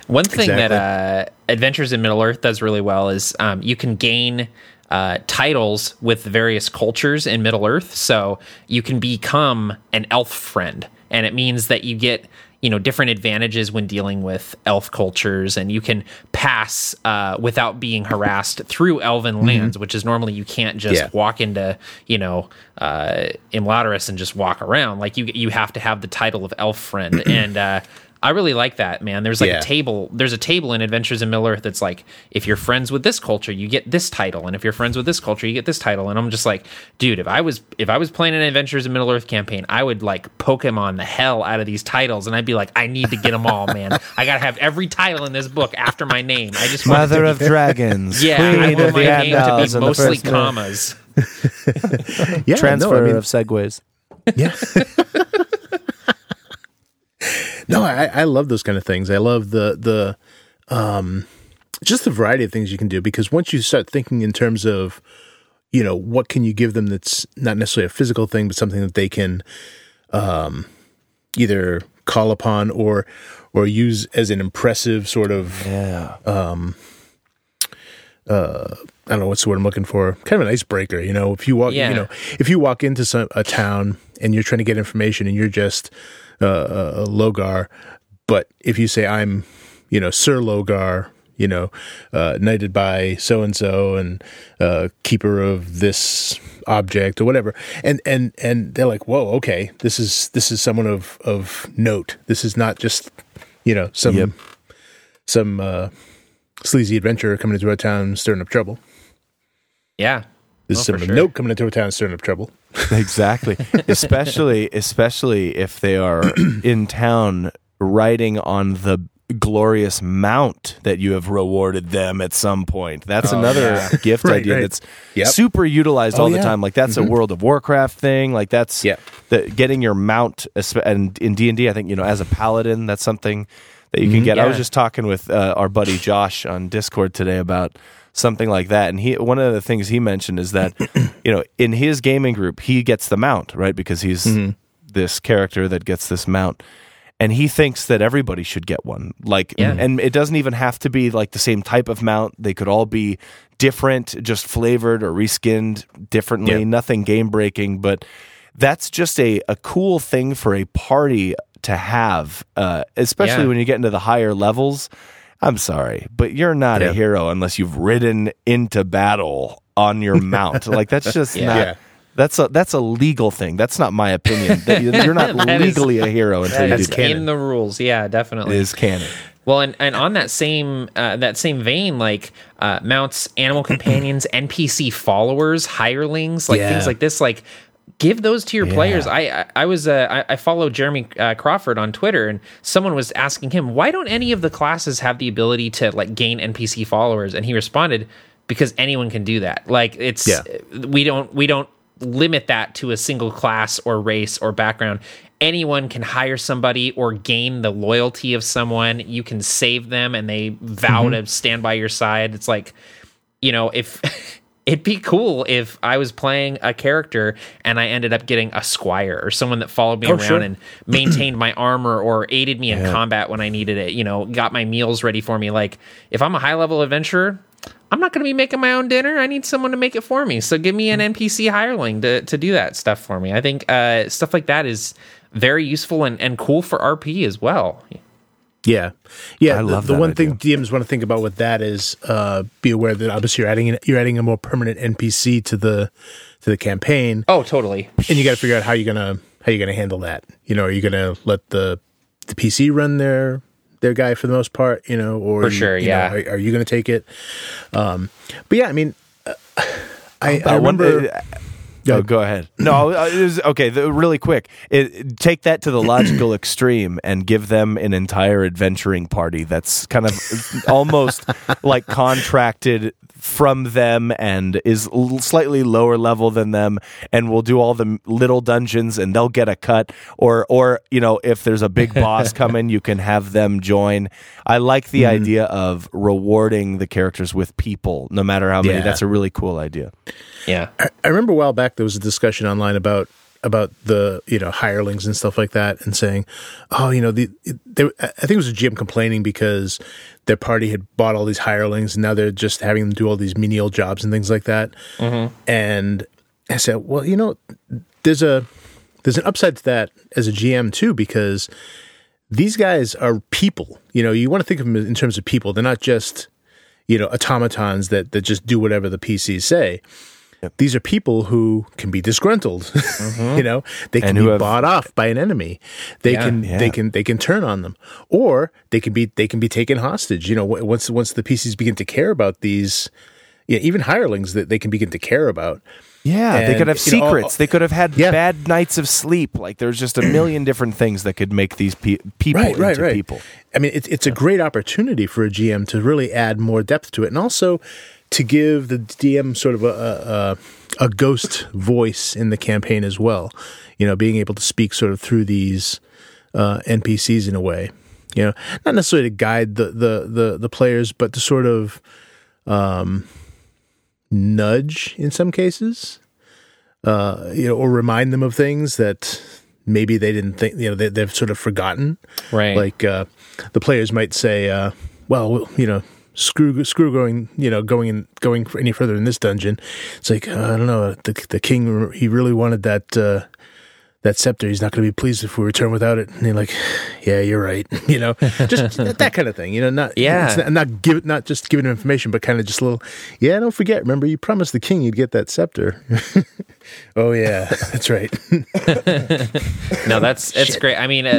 One thing Exactly. that uh, Adventures in Middle Earth does really well is um, you can gain uh, titles with various cultures in Middle Earth. So you can become an elf friend, and it means that you get you know different advantages when dealing with elf cultures, and you can pass uh, without being harassed through elven lands, which is normally you can't just Yeah. walk into you know uh, Imladris and just walk around. Like you you have to have the title of elf friend, and uh, I really like that man. There's like Yeah. a table. There's a table in Adventures in Middle Earth that's like if you're friends with this culture, you get this title, and if you're friends with this culture, you get this title. And I'm just like, dude, if I was if I was playing an Adventures in Middle Earth campaign, I would like Pokemon the hell out of these titles, and I'd be like, I need to get them all, man. I gotta have every title in this book after my name. I just Mother of be- Dragons, yeah, I want of my the name to be mostly commas. yeah, transfer No, I mean, of segues. yeah. no, I, I love those kind of things. I love the the um just the variety of things you can do because once you start thinking in terms of you know what can you give them that's not necessarily a physical thing but something that they can um either call upon or or use as an impressive sort of Yeah. um, uh, I don't know what's the word I'm looking for. Kind of an icebreaker, you know. If you walk, Yeah. you know, if you walk into some a town and you're trying to get information and you're just uh, a, a Logar, but if you say I'm, you know, Sir Logar, you know, uh, knighted by so and so and uh, keeper of this object or whatever, and and and they're like, whoa, okay, this is this is someone of of note. This is not just, you know, some Yep. some uh, sleazy adventurer coming into our town stirring up trouble. Yeah. This Oh, is for sure. note coming into a town stirring up trouble. exactly especially especially if they are in town riding on the glorious mount that you have rewarded them at some point that's another gift Right, idea right. that's Yep. super utilized Oh, all the yeah. time like that's a world of warcraft thing like that's Yeah. the, getting your mount and in d&d i think you know as a paladin that's something that you can get i was just talking with uh, our buddy josh on discord today about something like that. And he one of the things he mentioned is that you know in his gaming group he gets the mount right? Because he's this character that gets this mount. And he thinks that everybody should get one. Like Yeah. and it doesn't even have to be like the same type of mount. They could all be different just flavored or reskinned differently. Nothing game breaking but that's just a, a cool thing for a party to have uh, especially Yeah. when you get into the higher levels i'm sorry but you're not Yeah. a hero unless you've ridden into battle on your mount like that's just Yeah. not Yeah. that's a that's a legal thing. That's not my opinion. That you- You're not That is- legally a hero until you do That's that. canon. in the rules. Yeah, definitely. is canon. Well, and, and on that same uh, that same vein, like uh, mounts, animal companions, NPC followers, hirelings, like Yeah. things like this, like give those to your players. I I, I was uh, I, I follow Jeremy uh, Crawford on Twitter, and someone was asking him why don't any of the classes have the ability to like gain NPC followers, and he responded because anyone can do that. Like it's Yeah. we don't we don't limit that to a single class or race or background. Anyone can hire somebody or gain the loyalty of someone. You can save them and they vow to stand by your side. It's like, you know, if it'd be cool if I was playing a character and I ended up getting a squire or someone that followed me around sure. and maintained my armor or aided me in combat when I needed it. You know, got my meals ready for me. Like if I'm a high level adventurer. I'm not going to be making my own dinner. I need someone to make it for me. So give me an NPC hireling to, to do that stuff for me. I think uh, stuff like that is very useful and, and cool for RP as well. Yeah, yeah. I the- love the, that one idea. thing DMs want to think about with that is uh, be aware that obviously you're adding an, you're adding a more permanent NPC to the to the campaign, Oh, totally. and you got to figure out how you're gonna how you're gonna handle that. You know, are you gonna let the the PC run their their guy for the most part? You know, or For sure, you know, yeah. are, are you gonna take it? Um, but yeah, I mean, uh, I, I Uh, one- remember. uh, Oh, go ahead. No, uh, it was, okay. The, really quick, it, take that to the logical extreme and give them an entire adventuring party that's kind of almost like contracted from them and is l- slightly lower level than them, and will do all the little dungeons, and they'll get a cut. Or, or you know, if there's a big boss coming, you can have them join. I like the mm-hmm. idea of rewarding the characters with people, no matter how many. Yeah. That's a really cool idea. Yeah. I remember a while back there was a discussion online about about the you know hirelings and stuff like that, and saying, oh, you know, the they, I think it was a GM complaining because their party had bought all these hirelings, and now they're just having them do all these menial jobs and things like that. Mm-hmm. And I said, well, you know, there's a there's an upside to that as a GM too because these guys are people. You know, you want to think of them in terms of people. They're not just you know automatons that that just do whatever the PCs say. These are people who can be disgruntled. Mm-hmm. you know, they can be have- bought off by an enemy. They Yeah. can Yeah. they can they can turn on them, or they can be they can be taken hostage. You know, once once the PCs begin to care about these, yeah, even hirelings that they can begin to care about. Yeah, they could have you know, all- secrets. Oh, they could have had Yeah. bad nights of sleep. Like there's just a million different things that could make these pe- people right, right, into right. people. I mean, it's it's a great opportunity for a GM to really add more depth to it, and also to give the DM sort of a a, a ghost voice in the campaign as well. You know, being able to speak sort of through these uh, NPCs in a way. You know, not necessarily to guide the the the, the players, but to sort of um, nudge in some cases. Uh, you know, or remind them of things that maybe they didn't think. You know, they, they've sort of forgotten. Right. Like uh, the players might say, uh, "Well, you know, screw screw going, you know, going in, going any further in this dungeon." It's like uh, I don't know. The the king he really wanted that uh, that scepter. He's not going to be pleased if we return without it. And you're like, "Yeah, you're right." you know, just that kind of thing. You know, not Yeah. not, not give not just giving him information, but kind of just a little. Yeah, don't forget. Remember, you promised the king you'd get that scepter. oh yeah, that's right. no, that's it's great. I mean, uh,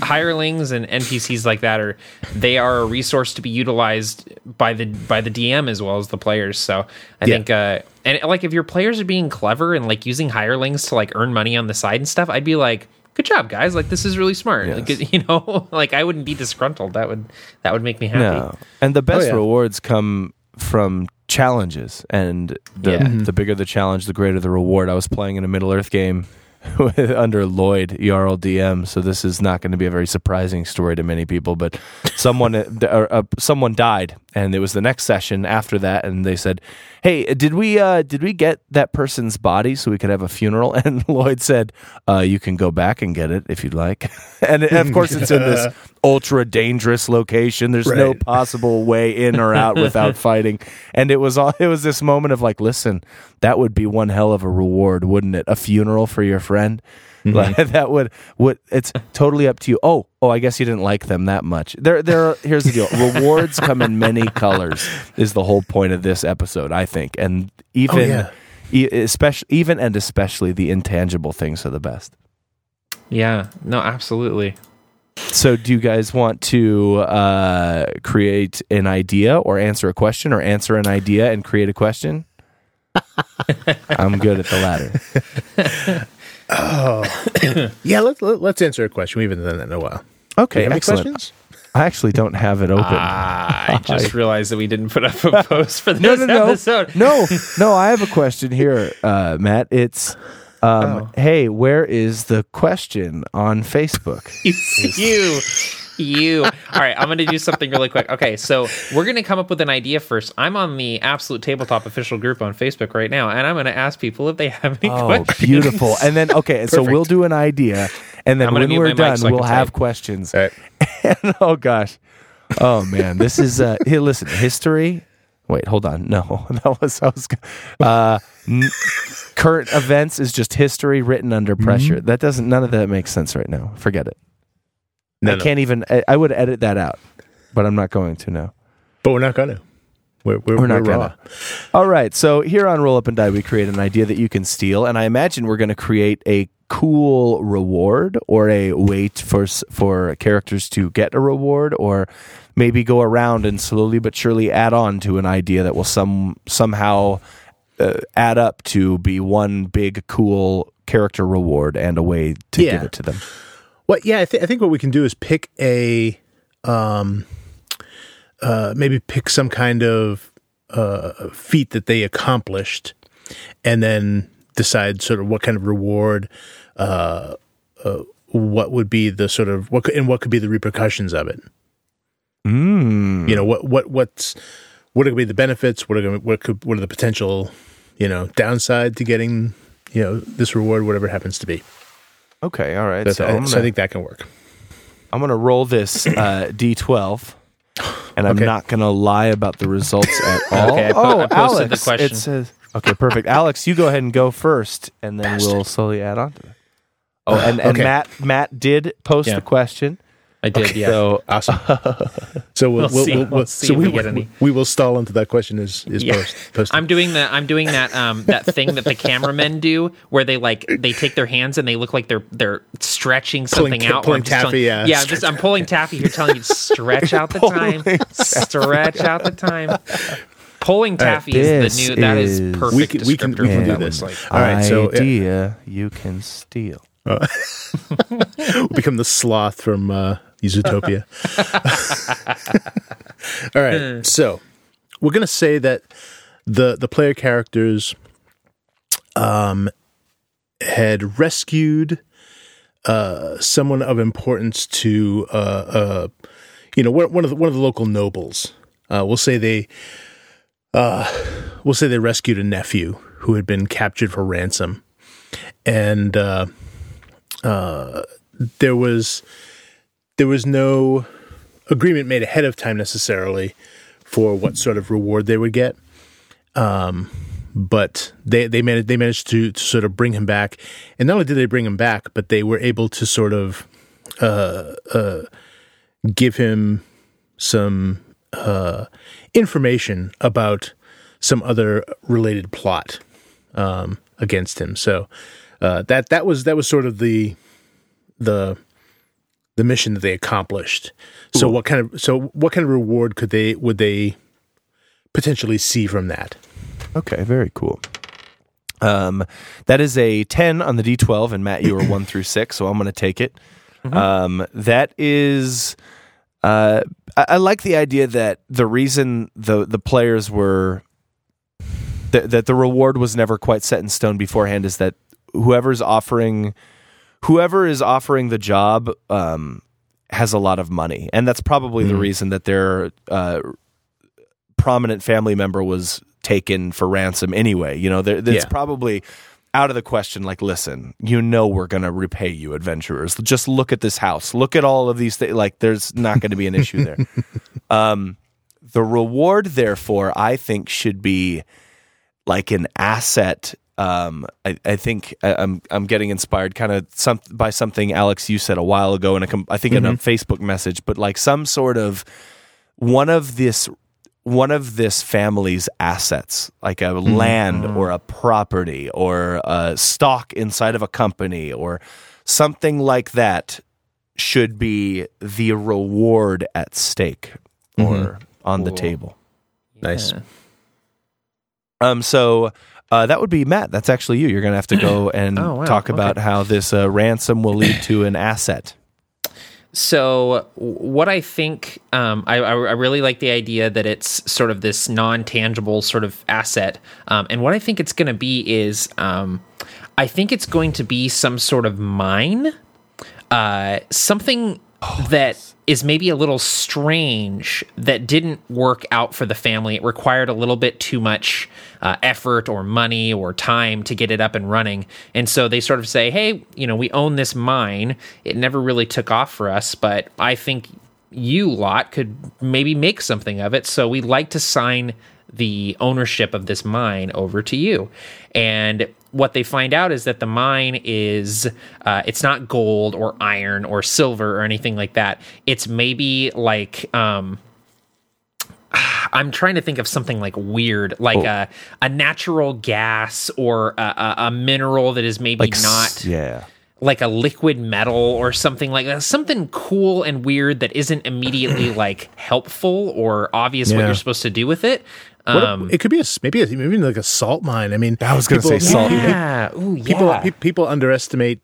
uh, hirelings and NPCs like that are they are a resource to be utilized by the by the DM as well as the players. So I Yeah. think, uh, and like if your players are being clever and like using hirelings to like earn money on the side and stuff, I'd be like, good job, guys. Like this is really smart. Like, you know, like I wouldn't be disgruntled. That would that would make me happy. No, and the best Oh, yeah. rewards come from challenges, and the Yeah. Mm-hmm. the bigger the challenge, the greater the reward. I was playing in a Middle Earth game. Under Lloyd Jarl DM, so this is not going to be a very surprising story to many people. But someone, uh, or, uh, someone died, and it was the next session after that, and they said, "Hey, did we uh, did we get that person's body so we could have a funeral?" And Lloyd said, uh, "You can go back and get it if you'd like." and of course, it's in this ultra dangerous location. There's no possible way in or out without fighting. And it was all it was this moment of like, listen, that would be one hell of a reward, wouldn't it? A funeral for your friend. Mm-hmm. Like, that would would it's totally up to you. Oh, oh, I guess you didn't like them that much. There there here's the deal. Rewards come in many colors is the whole point of this episode, I think. And oh, even yeah. e- especially even and especially the intangible things are the best. Yeah. No, absolutely. So, do you guys want to uh, create an idea or answer a question or answer an idea and create a question? I'm good at the latter. Oh, yeah, let's let, let's answer a question. We haven't done that in a while. Okay, Any excellent. questions? I actually don't have it open. Ah, I just realized that we didn't put up a post for this no, no, no, episode. no, no. I have a question here, uh, Matt. It's, um, hey, where is the question on Facebook? you, you. All right, I'm going to do something really quick. Okay, so we're going to come up with an idea first. I'm on the Absolute Tabletop official group on Facebook right now, and I'm going to ask people if they have any Oh, questions. beautiful. And then okay, so we'll do an idea, and then when we're done, so we'll have type. questions. Right. And, oh gosh, oh man, this is uh, here. Listen, history. Wait, hold on. No, that was I was. Uh, n- current events is just history written under pressure. That doesn't. None of that makes sense right now. Forget it. No, I no. can't even. I, I would edit that out, but I'm not going to now. But we're not going to. We're, we're, We're not we're raw. gonna. All right. So here on Roll Up and Die, we create an idea that you can steal, and I imagine we're going to create a cool reward or a wait for for characters to get a reward, or maybe go around and slowly but surely add on to an idea that will some somehow uh, add up to be one big cool character reward and a way to Yeah. give it to them. Well, yeah, I, th- I think what we can do is pick a, um, uh, maybe pick some kind of uh, feat that they accomplished, and then decide sort of what kind of reward, uh, uh, what would be the sort of what could, and what could be the repercussions of it. Mm. You know, what what what's what are going to be the benefits? What are gonna, what could what are the potential, you know, downside to getting you know this reward, whatever it happens to be. Okay. All right. So I, I'm so I think that can work. I'm going to roll this uh, D12, and I'm Okay. not going to lie about the results at all. Okay, I po- oh, I posted the Alex, question. It says, okay, perfect. Alex, you go ahead and go first, and then we'll slowly add on to it. Oh, and, and Okay. Matt Matt did post Yeah. the question. I did, yeah. So Awesome. So we'll, We'll we'll, see. we'll, We'll see so if we, we get any. we will stall into that question is is Yeah. post, posted. I'm doing the I'm doing that um that thing that the cameramen do where they like they take their hands and they look like they're they're stretching something ta- out. pulling taffy, telling- yeah. yeah. I'm just I'm pulling taffy here, telling you stretch out the time, stretch out the time. Pulling taffy is the new. That is is- perfect. we can we can descriptor we can do that this. Like, All right, so uh, idea you can steal. we'll become the sloth from uh, Zootopia. All right, so we're gonna say that the the player characters um had rescued uh someone of importance to uh uh you know one one of the, one of the local nobles. Uh, we'll say they uh we'll say they rescued a nephew who had been captured for ransom, and uh, uh, there was there was no agreement made ahead of time necessarily for what sort of reward they would get. Um, but they they managed they managed to, to sort of bring him back, and not only did they bring him back, but they were able to sort of uh, uh, give him some uh, information about some other related plot um, against him. So uh, that that was that was sort of the the the mission that they accomplished. So what kind of so what kind of reward could they would they potentially see from that? Okay, very cool. Um, that is a 10 on the D12, and Matt, you are 1 through 6, so I'm going to take it. Um, that is. Uh, I, I like the idea that the reason the the players were that that the reward was never quite set in stone beforehand is that whoever's offering whoever is offering the job um, has a lot of money, and that's probably the reason that their uh, prominent family member was taken for ransom anyway. You know, there, it's Yeah. probably out of the question. Like, listen, you know, we're going to repay you, adventurers. Just look at this house. Look at all of these things. Like, there's not going to be an issue there. Um, the reward, therefore, I think should be like an asset. Um, I, I think I, I'm I'm getting inspired kind of some by something Alex you said a while ago in a com- I think in a Facebook message, but like some sort of one of this one of this family's assets, like a land or a property or a stock inside of a company or something like that, should be the reward at stake or on the Cool. table. Nice. Um, so uh, that would be Matt. That's actually you. You're going to have to go and Oh, wow. talk about how this uh, ransom will lead to an asset. So, what I think, um, I, I, I really like the idea that it's sort of this non tangible sort of asset. Um, and what I think it's going to be is, um, I think it's going to be some sort of mine, uh, something that is maybe a little strange that didn't work out for the family. It required a little bit too much uh, effort or money or time to get it up and running. And so they sort of say, hey, you know, we own this mine. It never really took off for us, but I think you lot could maybe make something of it. So we'd like to sign the ownership of this mine over to you. And what they find out is that the mine is uh, it's not gold or iron or silver or anything like that. It's maybe like um, I'm trying to think of something like weird, like Oh. a a natural gas or a, a, mineral that is maybe Like not yeah. like a liquid metal or something like that. Something cool and weird that isn't immediately like helpful or obvious what you're supposed to do with it. What a- Um, it could be a s- maybe a, maybe like a salt mine. I mean, I was gonna say salt. yeah, ooh, People yeah. pe- people underestimate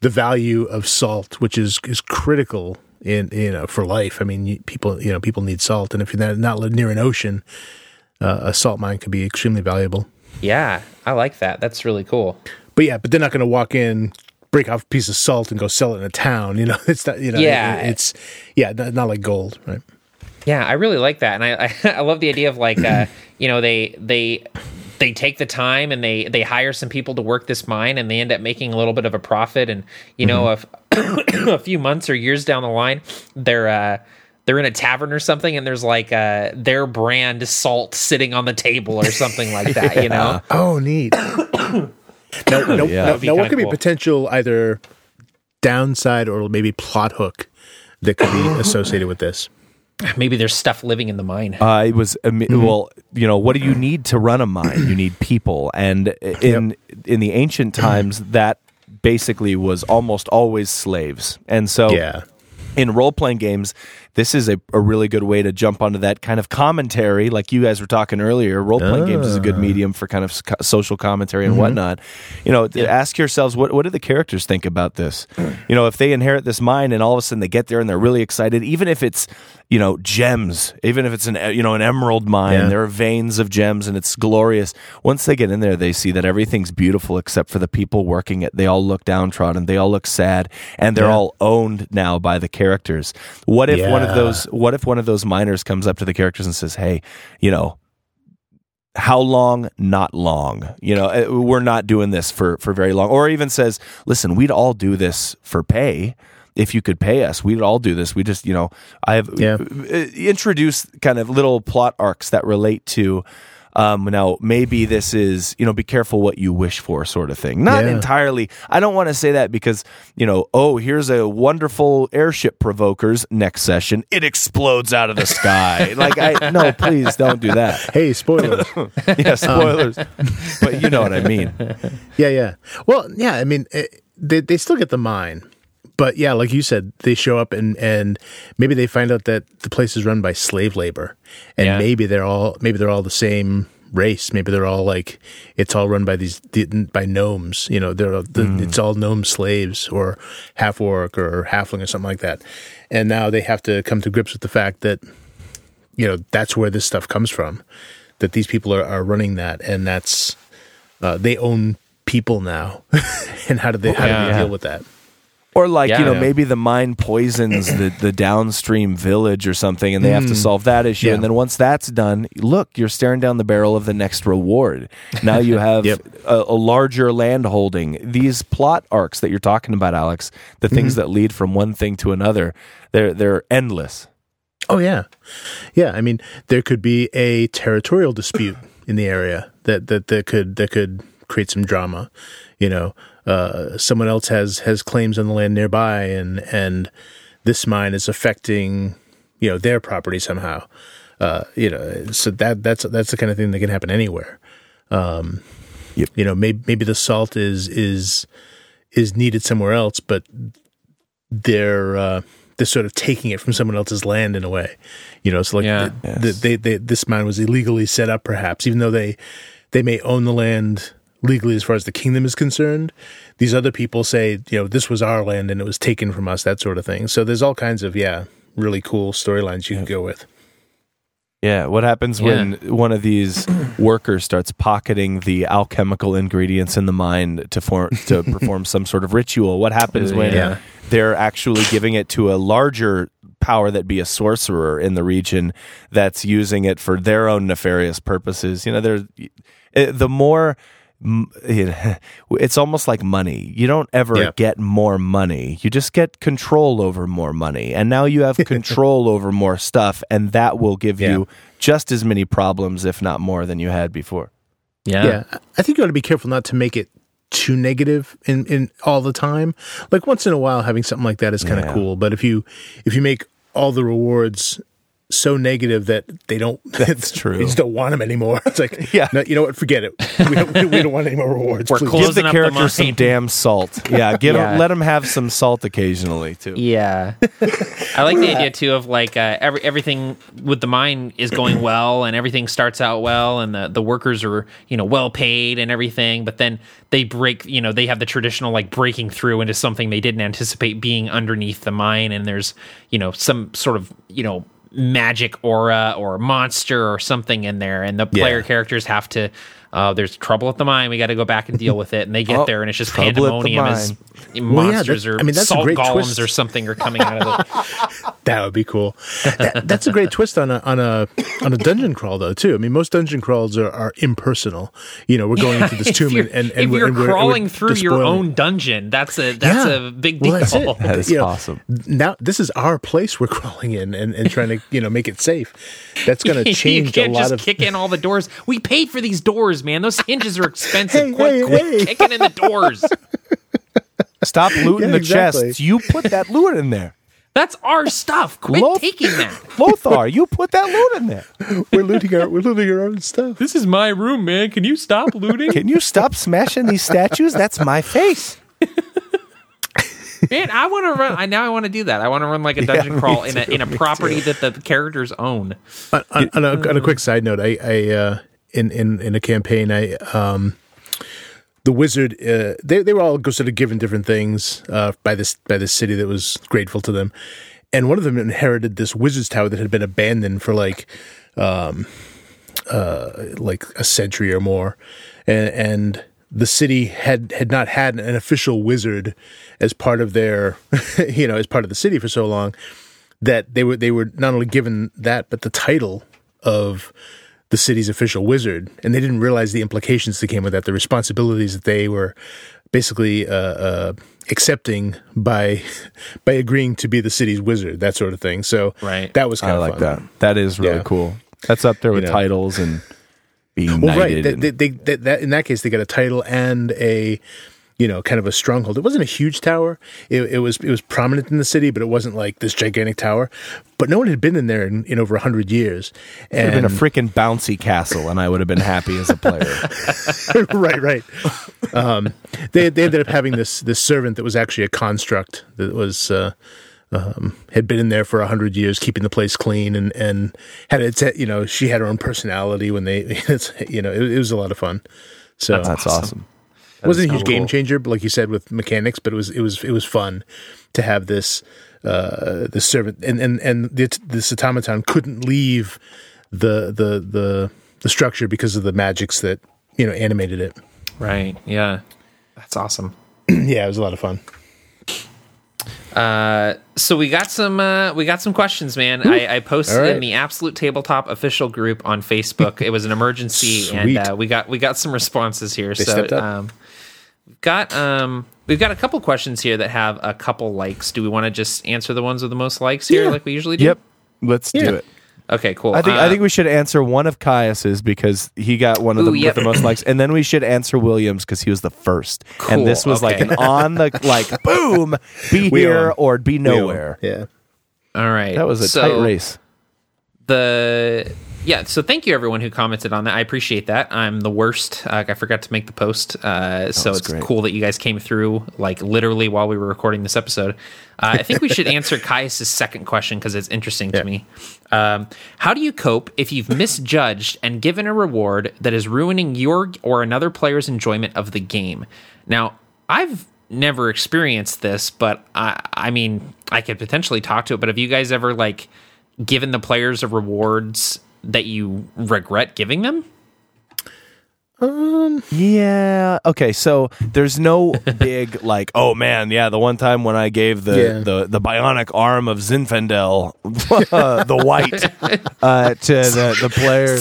the value of salt, which is is critical in you know for life. I mean, you, people you know people need salt, and if you're not, not near an ocean, uh, a salt mine could be extremely valuable. yeah, I like that. That's really cool. But yeah, but they're not going to walk in, break off a piece of salt, and go sell it in a town. You know, it's not. You know, Yeah. it- it's yeah, not, not like gold, right? Yeah, I really like that, and I I, I love the idea of like uh, you know they they they take the time and they they hire some people to work this mine, and they end up making a little bit of a profit, and you know if a few months or years down the line they're uh, they're in a tavern or something, and there's like uh, their brand salt sitting on the table or something like that, you know. Oh, neat. now, now, Yeah. now, That'd now what kinda could be potential either downside or maybe plot hook that could be associated with this? Maybe there's stuff living in the mine. Uh, it was um, well, you know, what do you need to run a mine? You need people, and in in the ancient times, that basically was almost always slaves, and so Yeah. in role playing games, this is a, a really good way to jump onto that kind of commentary, like you guys were talking earlier. Role playing games is a good ah. medium for kind of social commentary and mm-hmm. whatnot. You know, to ask yourselves what what do the characters think about this? You know, if they inherit this mine and all of a sudden they get there and they're really excited, even if it's you know gems, even if it's an you know an emerald mine, Yeah. there are veins of gems and it's glorious. Once they get in there, they see that everything's beautiful except for the people working it. They all look downtrodden. They all look sad, and they're Yeah. all owned now by the characters. What if one of those? What if one of those miners comes up to the characters and says, "Hey, you know." How long? Not long. You know, uh, we're not doing this for for very long. Or even says, "Listen, we'd all do this for pay. If you could pay us, we'd all do this. We just, you know, I have Yeah. uh, introduce kind of little plot arcs that relate to um, now maybe this is you know be careful what you wish for sort of thing not Yeah. entirely i don't want to say that because you know oh here's a wonderful airship provokers next session it explodes out of the sky like i no please don't do that Hey, spoilers. yeah spoilers but you know what i mean yeah, yeah. Well, yeah. I mean, it, they they still get the mine, but yeah, like you said, they show up and and maybe they find out that the place is run by slave labor, and Yeah. maybe they're all maybe they're all the same race. Maybe they're all like it's all run by these by gnomes. You know, they're the, it's all gnome slaves or half orc or halfling or something like that. And now they have to come to grips with the fact that you know that's where this stuff comes from. That these people are, are running that, and that's uh, they own people now. and how do they how do Yeah. they deal with that? Or like you know Yeah. maybe the mine poisons the, the downstream village or something, and they have to hmm. solve that issue. Yeah. And then once that's done, look, you're staring down the barrel of the next reward. Now you have Yep. a, a larger land holding. These plot arcs that you're talking about, Alex, the things mm-hmm. that lead from one thing to another, they're they're endless. Oh yeah, yeah. I mean, there could be a territorial dispute in the area that that that could that could create some drama. You know, uh, someone else has has claims on the land nearby, and and this mine is affecting you know their property somehow. Uh, you know, so that that's that's the kind of thing that can happen anywhere. Um, Yep. You know, maybe maybe the salt is is is needed somewhere else, but they're uh, they're sort of taking it from someone else's land in a way. You know, so like Yeah. the, the, they, they, this mine was illegally set up, perhaps, even though they they may own the land legally as far as the kingdom is concerned. These other people say, you know, this was our land and it was taken from us, that sort of thing. So there's all kinds of yeah, really cool storylines you can go with. Yeah, what happens when one of these workers starts pocketing the alchemical ingredients in the mine to form to perform some sort of ritual? What happens uh, when Yeah. they're actually giving it to a larger power that be a sorcerer in the region that's using it for their own nefarious purposes. You know, there's eh, the more m- it's almost like money. You don't ever Yeah. get more money. You just get control over more money. And now you have control over more stuff and that will give Yeah. you just as many problems if not more than you had before. Yeah. yeah, I think you ought to be careful not to make it too negative in, in all the time. Like once in a while, having something like that is kind of Yeah. cool. But if you if you make all the rewards so negative that they don't, that's true. You just don't want them anymore. It's like, Yeah. no, you know what? Forget it. We don't, we don't want any more rewards. We're please. Give the Closing up the characters some mine. damn salt. Yeah, give Yeah. let them have some salt occasionally too. Yeah, I like the idea too of like uh, every everything with the mine is going well and everything starts out well and the the workers are you know well paid and everything, but then they break you know they have the traditional like breaking through into something they didn't anticipate being underneath the mine and there's you know some sort of you know magic aura or monster or something in there and the player Yeah. characters have to. Uh, there's trouble at the mine. We got to go back and deal with it. And they get Oh, there, and it's just trouble the pandemonium as Well, yeah, monsters that- or I mean, that's a salt great golems twist. or something are coming out of it. That would be cool. That, that's a great twist on a on a on a dungeon crawl, though. Too. I mean, most dungeon crawls are, are impersonal. You know, we're going into this tomb and, and, and if we're, you're and we're- we're crawling through your own dungeon, that's a that's Yeah. a big deal. Well, that's it. That is You know, awesome. Now this is our place we're crawling in and, and trying to you know make it safe. That's going to change a can't lot just of. kick in all the doors. We paid for these doors, man. Those hinges are expensive. Hey, quit, hey, quit hey. kicking in the doors. Stop looting Yeah, the exactly. chests. You put that loot in there. That's our stuff. Quit Loaf- taking that. Lothar, you put that loot in there. we're looting our we're looting our own stuff. This is my room, man. Can you stop looting? Can you stop smashing these statues? That's my face. man, I want to run. I now I want to do that. I want to run like a dungeon me crawl in a in a me property that the characters own. on, on, on, a, on a quick side note, I, I uh, in in in a campaign, I um, the wizard, uh, they they were all sort of given different things uh, by this by this city that was grateful to them, and one of them inherited this wizard's tower that had been abandoned for like um, uh, like a century or more, and and the city had had not had an official wizard as part of their you know as part of the city for so long that they were they were not only given that but the title of the city's official wizard and they didn't realize the implications that came with that the responsibilities that they were basically uh, uh, accepting by by agreeing to be the city's wizard that sort of thing so Right. that was kind I of like fun. that. That is really Yeah. cool. That's up there with You know. titles and being well right knighted. they, and- they, they, they, that, in that case they got a title and a you know kind of a stronghold it wasn't a huge tower it, it was it was prominent in the city but it wasn't like this gigantic tower but no one had been in there in, in over 100 years It would have and been a freaking bouncy castle, and I would have been happy as a player. right, right. Um, they they ended up having this this servant that was actually a construct that was uh, um, had been in there for a hundred years, keeping the place clean, and and had its you know she had her own personality when they it's, you know it, it was a lot of fun. So That's awesome. It wasn't a huge so game cool. changer, but like you said with mechanics, but it was it was it was fun to have this uh, the servant and and and the, this automaton couldn't leave the the the the structure because of the magics that you know animated it. Right. Yeah. That's awesome. yeah, it was a lot of fun. Uh, so we got some uh, we got some questions, man. I, I posted right. in the Absolute Tabletop official group on Facebook. it was an emergency, and uh, we got we got some responses here. They so um, got um we've got a couple questions here that have a couple likes. Do we want to just answer the ones with the most likes here, Yeah. like we usually do? Yep. Let's Yeah. do it. Okay. Cool. I think I Uh, think we should answer one of Caius's because he got one of Ooh, the yep. with the most likes, and then we should answer Williams because he was the first. Cool, And this was like an on the like boom, be We here on. or be nowhere. Yeah. All right. That was a so tight race. The yeah. So thank you everyone who commented on that. I appreciate that. I'm the worst. Uh, I forgot to make the post, uh, so it's great. cool that you guys came through like literally while we were recording this episode. Uh, I think we should answer Caius's second question because it's interesting Yeah. to me. Um, how do you cope if you've misjudged and given a reward that is ruining your or another player's enjoyment of the game? Now, I've never experienced this, but I, I mean, I could potentially talk to it. But have you guys ever like given the players a rewards that you regret giving them? Um. Yeah. Okay. So there's no big like, oh man, yeah. The one time when I gave the Yeah. the, the bionic arm of Zinfandel, uh, the white, uh, to the the player.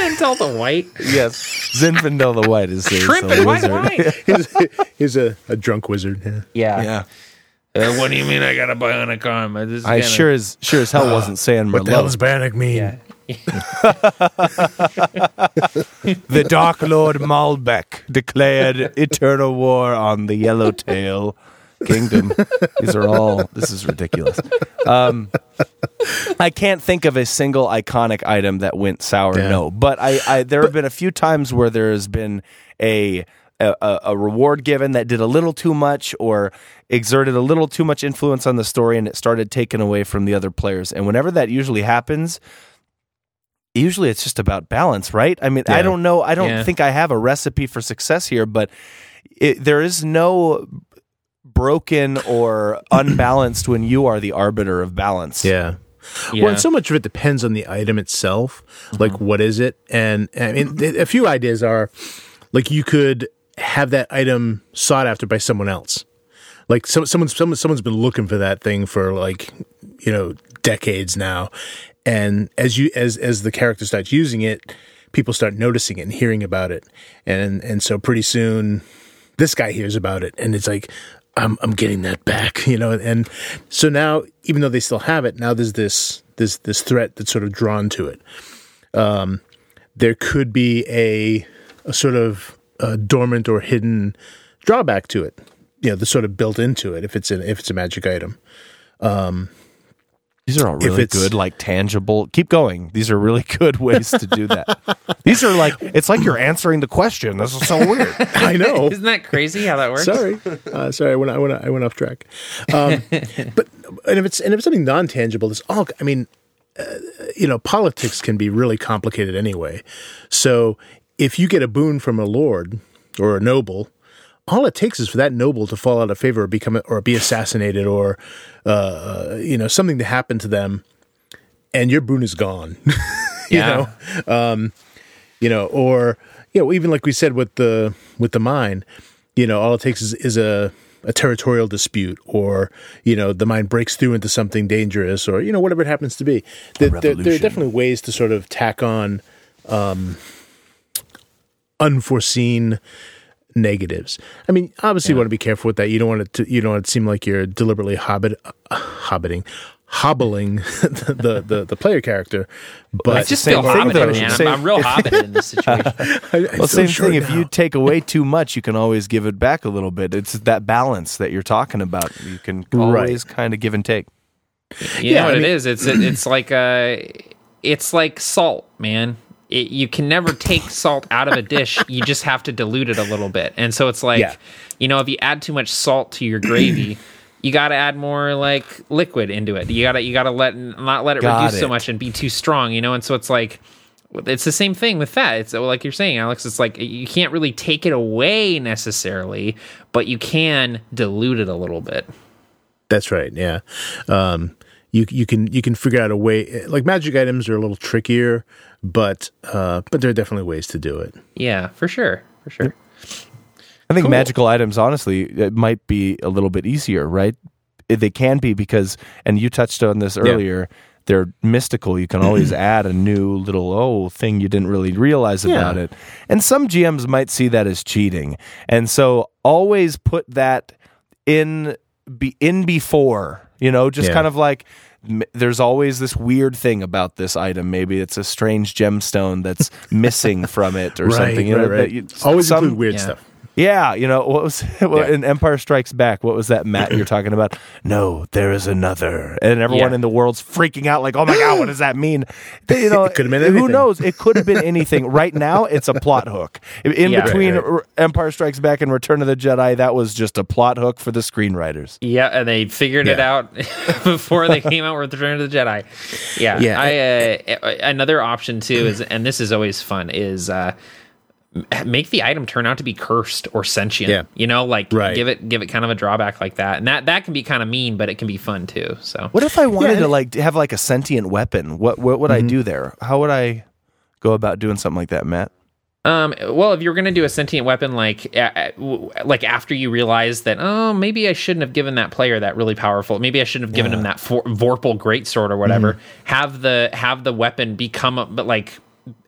and tell the white. Yes, Zinfandel the white is the, Shrimp the and white wizard. wine. he's, he's a, a drunk wizard. Yeah. Yeah. Yeah. Uh, what do you mean I got a bionic arm? I, just I kinda- sure as sure as hell wasn't saying What the hell does bionic mean? Yeah. The Dark Lord Malbec declared eternal war on the Yellowtail Kingdom. These are all. This is ridiculous. Um, I can't think of a single iconic item that went sour. Yeah. No, but I, I there have been a few times where there has been a. A, a- a reward given that did a little too much or exerted a little too much influence on the story and it started taken away from the other players. And whenever that usually happens, usually it's just about balance, right? I mean, I don't know. I don't Yeah. think I have a recipe for success here, but it, there is no broken or unbalanced when you are the arbiter of balance. Yeah. Yeah. Well, and so much of it depends on the item itself. Mm-hmm. Like, what is it? And I mean, mm-hmm. a few ideas are like you could have that item sought after by someone else. Like, some, someone's someone, someone's been looking for that thing for like you know decades now, and as you as as the character starts using it, people start noticing it and hearing about it, and and so pretty soon this guy hears about it and it's like I'm I'm getting that back, you know. And so now, even though they still have it, now there's this this this threat that's sort of drawn to it. Um, there could be a a sort of uh dormant or hidden drawback to it, you know, that's sort of built into it if it's an if it's a magic item. These are all really it's- good, like tangible. Keep going. These are really good ways to do that. These are like it's like you're answering the question. This is so weird. I know. Isn't that crazy how that works? Sorry, uh, sorry. I went, I went, I went off track. Um, but and if it's and if it's something non tangible, it's all. I mean, uh, you know, politics can be really complicated anyway. So if you get a boon from a lord or a noble, all it takes is for that noble to fall out of favor or become or be assassinated or uh, you know something to happen to them, and your boon is gone. you Yeah. know, um, you know, or you know, even like we said with the with the mine, you know, all it takes is, is a a territorial dispute, or you know, the mine breaks through into something dangerous, or you know, whatever it happens to be. There, there, there are definitely ways to sort of tack on um, unforeseen negatives. I mean, obviously, you want to be careful with that. You don't want it to. You don't want it to seem like you're deliberately hobbit, uh, hobbiting, hobbling the, the the the player character. But I just Same feel thing, though. man. I'm, I'm real hobbited in this situation. I, I Well, same short thing. If you take away too much, you can always give it back a little bit. It's that balance that you're talking about. You can always kind of give and take. You Yeah, know what I mean- is? It's it's like uh it's like salt, man. It, you can never take salt out of a dish. You just have to dilute it a little bit. And so it's like, Yeah. you know, if you add too much salt to your gravy, you got to add more like liquid into it. You got to you got to let not let it Got reduce so much and be too strong, you know? And so it's like it's the same thing with that. It's like you're saying, Alex. It's like you can't really take it away necessarily, but you can dilute it a little bit. That's right. Yeah. Um, you you can you can figure out a way. Like magic items are a little trickier, but uh, but there are definitely ways to do it. Yeah, for sure, for sure. I think magical items, honestly, it might be a little bit easier, right? They can be because, and you touched on this earlier. They're mystical. You can always add a new little oh thing you didn't really realize Yeah. about it. And some GMs might see that as cheating, and so always put that in be in before. You know, just Yeah. kind of like m- there's always this weird thing about this item. Maybe it's a strange gemstone that's missing from it or something. You know, that you- Always some- include weird yeah. stuff. Yeah, you know what was what, Yeah. in Empire Strikes Back? What was that, Matt? You're talking about? No, there is another, and everyone Yeah. in the world's freaking out, like, "Oh my god, what does that mean?" They- you know, It could've been who knows? It could have been anything. right now, it's a plot hook. In Yeah. between Right, right. Empire Strikes Back and Return of the Jedi, that was just a plot hook for the screenwriters. Yeah, and they figured it out before they came out with Return of the Jedi. Yeah, Yeah. I uh, another option too is, and this is always fun, is uh, make the item turn out to be cursed or sentient. Yeah. you know, like Right. give it give it kind of a drawback like that, and that that can be kind of mean, but it can be fun too. So What if I wanted and to like have like a sentient weapon? What what would I do there? How would I go about doing something like that, Matt? Um, well, if you're going to do a sentient weapon, like uh, like after you realize that, oh, maybe I shouldn't have given that player that really powerful. Maybe I shouldn't have given him that for- Vorpal greatsword or whatever. Have the have the weapon become a- but like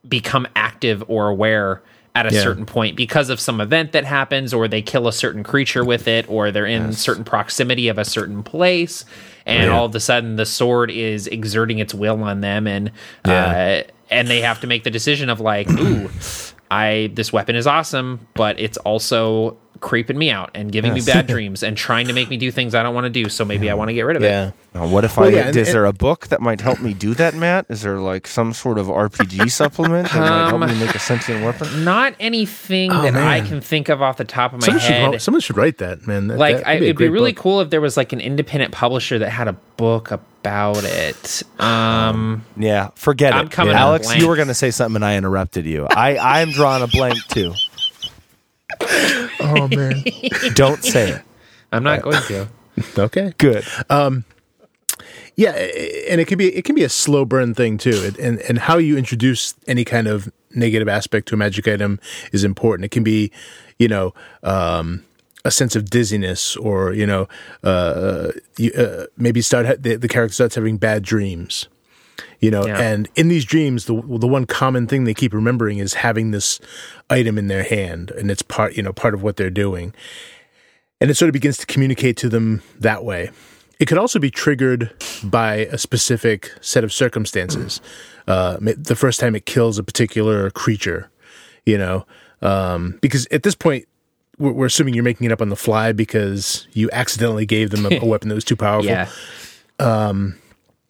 become active or aware at a Yeah. certain point because of some event that happens, or they kill a certain creature with it, or they're in certain proximity of a certain place, and all of a sudden the sword is exerting its will on them, and uh, and they have to make the decision of like, ooh, I this weapon is awesome, but it's also creeping me out and giving me bad dreams and trying to make me do things I don't want to do. So maybe I want to get rid of it. Yeah. Now, what if Well, I? yeah, and- is and- there a book that might help me do that, Matt? Is there like some sort of RPG supplement that might help me um, make a sentient weapon? Not anything Oh, that I can think of off the top of my Someone head. write- someone should write that, man. That- like that I, would it'd be really book. cool if there was like an independent publisher that had a book about it. Um, Yeah, forget I'm it. coming up Alex, blank. you were going to say something, and I interrupted you. I I'm drawing a blank too. Oh man. Don't say it. I'm not going to. okay. Good. Um, yeah, and it can be it can be a slow burn thing too, It- and and how you introduce any kind of negative aspect to a magic item is important. It can be, you know, um, a sense of dizziness, or you know, uh, you, uh, maybe start ha- the, the character starts having bad dreams. You know, Yeah. and in these dreams, the the one common thing they keep remembering is having this item in their hand, and it's part you know part of what they're doing and it sort of begins to communicate to them that way. It could also be triggered by a specific set of circumstances. Uh, the first time it kills a particular creature, you know, um, because at this point, we're, assuming you're making it up on the fly because you accidentally gave them a, a weapon that was too powerful. Yeah. Um,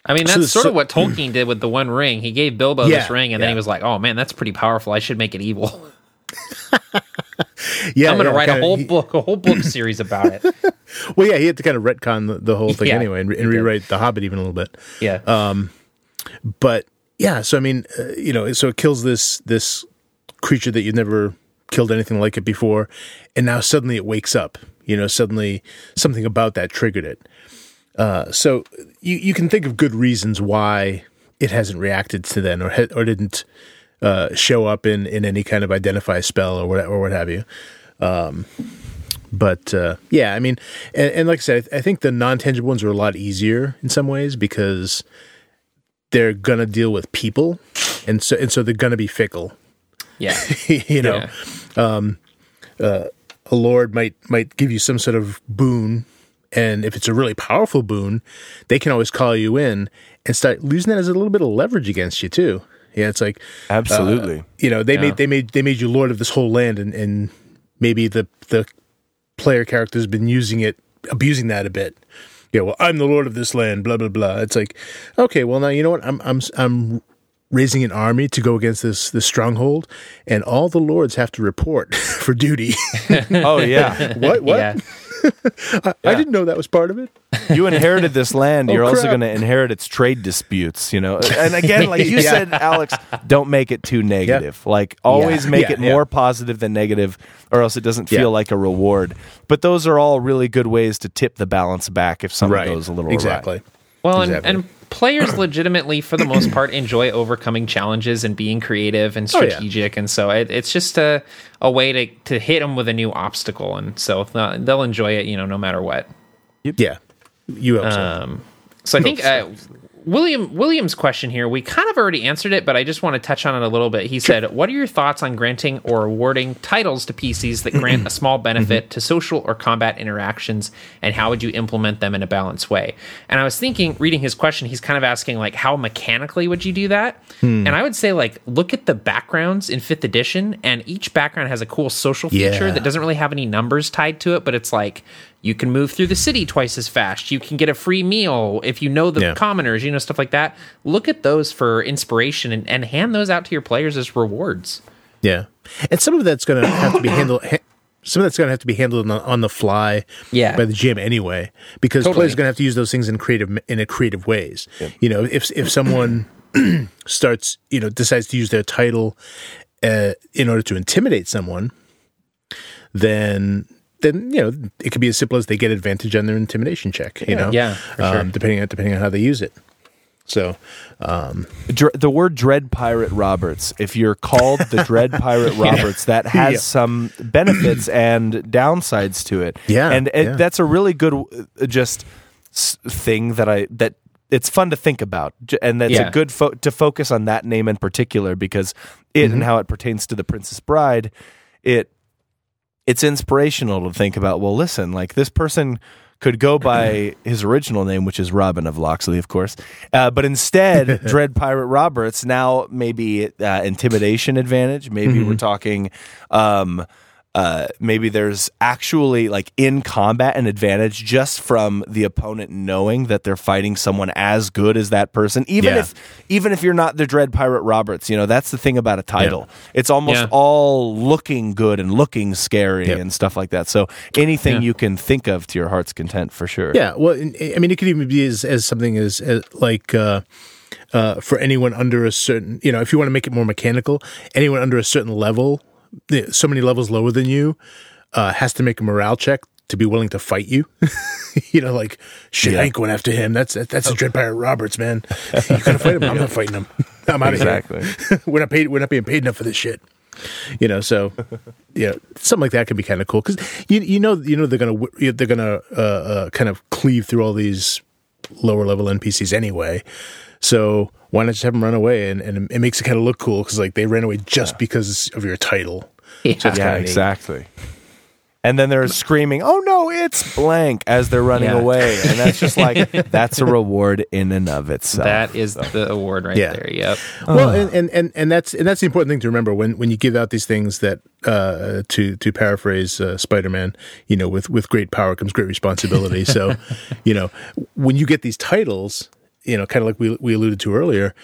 I mean, that's so- sort so- of what Tolkien did with the One Ring. He gave Bilbo this ring, and then he was like, "Oh man, that's pretty powerful. I should make it evil. yeah. I'm going to yeah, write a kinda- whole he- book, a whole book series about it." Well, yeah, he had to kind of retcon the, the whole thing Yeah, anyway and, and did. rewrite The Hobbit even a little bit. Yeah. Um, but yeah so i mean uh, you know so it kills this this creature that you've never killed anything like it before and now suddenly it wakes up. You know suddenly something about that triggered it. Uh, so you, you can think of good reasons why it hasn't reacted to then or ha- or didn't uh, show up in, in any kind of identify spell or what or what have you. Um, but uh, yeah, I mean, and, and like I said, I think the non tangible ones are a lot easier in some ways because they're gonna deal with people, and so and so they're gonna be fickle. Yeah. you know, Yeah. Um, uh, a lord might might give you some sort of boon, and if it's a really powerful boon, they can always call you in and start losing that as a little bit of leverage against you too. Yeah, it's like uh, Absolutely. you know they made they made they made you lord of this whole land, and and maybe the the player character has been using it, abusing that a bit. Yeah, well, I'm the lord of this land. Blah blah blah. It's like, okay, well now you know what? I'm I'm I'm raising an army to go against this this stronghold, and all the lords have to report for duty. oh yeah. what? What? Yeah. I didn't know that was part of it. You inherited this land. Oh, You're also going to inherit its trade disputes. You know, and again, like you Yeah. said, Alex, don't make it too negative. Like always Yeah. make Yeah, it yeah. more positive than negative, or else it doesn't feel Yeah. like a reward. But those are all really good ways to tip the balance back if something goes a little awry. exactly. Well, Exactly. and, and players legitimately, for the most part, enjoy overcoming challenges and being creative and Oh, yeah. strategic, and so it, it's just a a way to to hit them with a new obstacle, and so they'll, they'll enjoy it, you know, no matter what. Yeah, you hope so. Um, so I think uh, William William's question here, we kind of already answered it, but I just want to touch on it a little bit. He said, "What are your thoughts on granting or awarding titles to PCs that grant a small benefit to social or combat interactions, and how would you implement them in a balanced way?" And I was thinking, reading his question, he's kind of asking like, "How mechanically would you do that?" Hmm. And I would say like, look at the backgrounds in fifth edition, and each background has a cool social feature Yeah. that doesn't really have any numbers tied to it, but it's like you can move through the city twice as fast. You can get a free meal if you know the Yeah. commoners, you know, stuff like that. Look at those for inspiration and, and hand those out to your players as rewards. Yeah, and some of that's going to have to be handled. Ha- some of that's going to have to be handled on the, on the fly Yeah. by the GM anyway, because Totally. players are going to have to use those things in creative in a creative ways. You know, if if someone starts, you know, decides to use their title uh, in order to intimidate someone, then then you know it could be as simple as they get advantage on their intimidation check. You know, Yeah, for sure. um, depending on depending on how they use it. So, um, Dr- the word Dread Pirate Roberts, if you're called the Dread Pirate Roberts, that has Yeah. some benefits and downsides to it. Yeah, and it, yeah. that's a really good uh, just thing that I that it's fun to think about, and that's Yeah. a good fo- to focus on that name in particular because it Mm-hmm. and how it pertains to the Princess Bride, it it's inspirational to think about. Well, listen, like this person could go by his original name, which is Robin of Locksley, of course, uh, but instead, Dread Pirate Roberts now maybe uh, intimidation advantage. Maybe we're talking. Um, uh, maybe there's actually like in combat an advantage just from the opponent knowing that they're fighting someone as good as that person, even Yeah. if even if you're not the Dread Pirate Roberts. You know that's the thing about a title; it's almost Yeah. all looking good and looking scary Yep. and stuff like that. So anything Yeah. you can think of to your heart's content, for sure. Yeah, well, I mean, it could even be as, as something as, as like uh, uh, for anyone under a certain, you know, if you want to make it more mechanical, anyone under a certain level, yeah, so many levels lower than you, uh, has to make a morale check to be willing to fight you. you know, like shit, I ain't going after him. That's that's a Dread Pirate Roberts, man. You gotta fight him. I'm not fighting him. I'm out of Exactly. here. we're not paid. We're not being paid enough for this shit. You know, so yeah, something like that could be kind of cool because you you know you know they're gonna they're gonna uh, uh, kind of cleave through all these lower level NPCs anyway. So why not just have them run away and, and it makes it kind of look cool because like they ran away just because of your title. Yeah. Yeah, exactly. And then they're screaming, "Oh no, it's blank!" as they're running Yeah. away, and that's just like that's a reward in and of itself. That is the award right Yeah. there. Yep. Well, and, and, and, and that's and that's the important thing to remember when, when you give out these things that uh, to to paraphrase uh, Spider Man, you know, with with great power comes great responsibility. so, you know, when you get these titles, you know, kind of like we we alluded to earlier,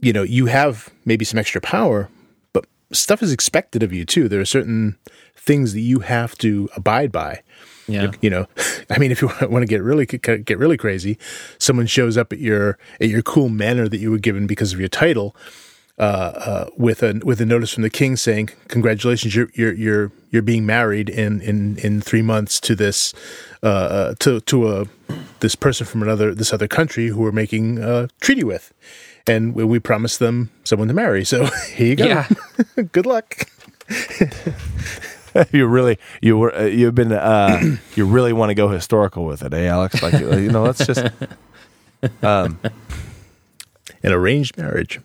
you know, you have maybe some extra power, but stuff is expected of you too. There are certain things that you have to abide by. Yeah. You know, I mean, if you want to get really get really crazy, someone shows up at your at your cool manor that you were given because of your title, uh, uh, with a with a notice from the king saying, "Congratulations, you're you're you're you're being married in in in three months to this uh, uh, to to a this person from another this other country who we're making a treaty with." And we, we promised them someone to marry. So here you go. Yeah. Good luck. you really you were uh, you've been uh, you really want to go historical with it, eh, Alex? Like you know, let's just um, An arranged marriage.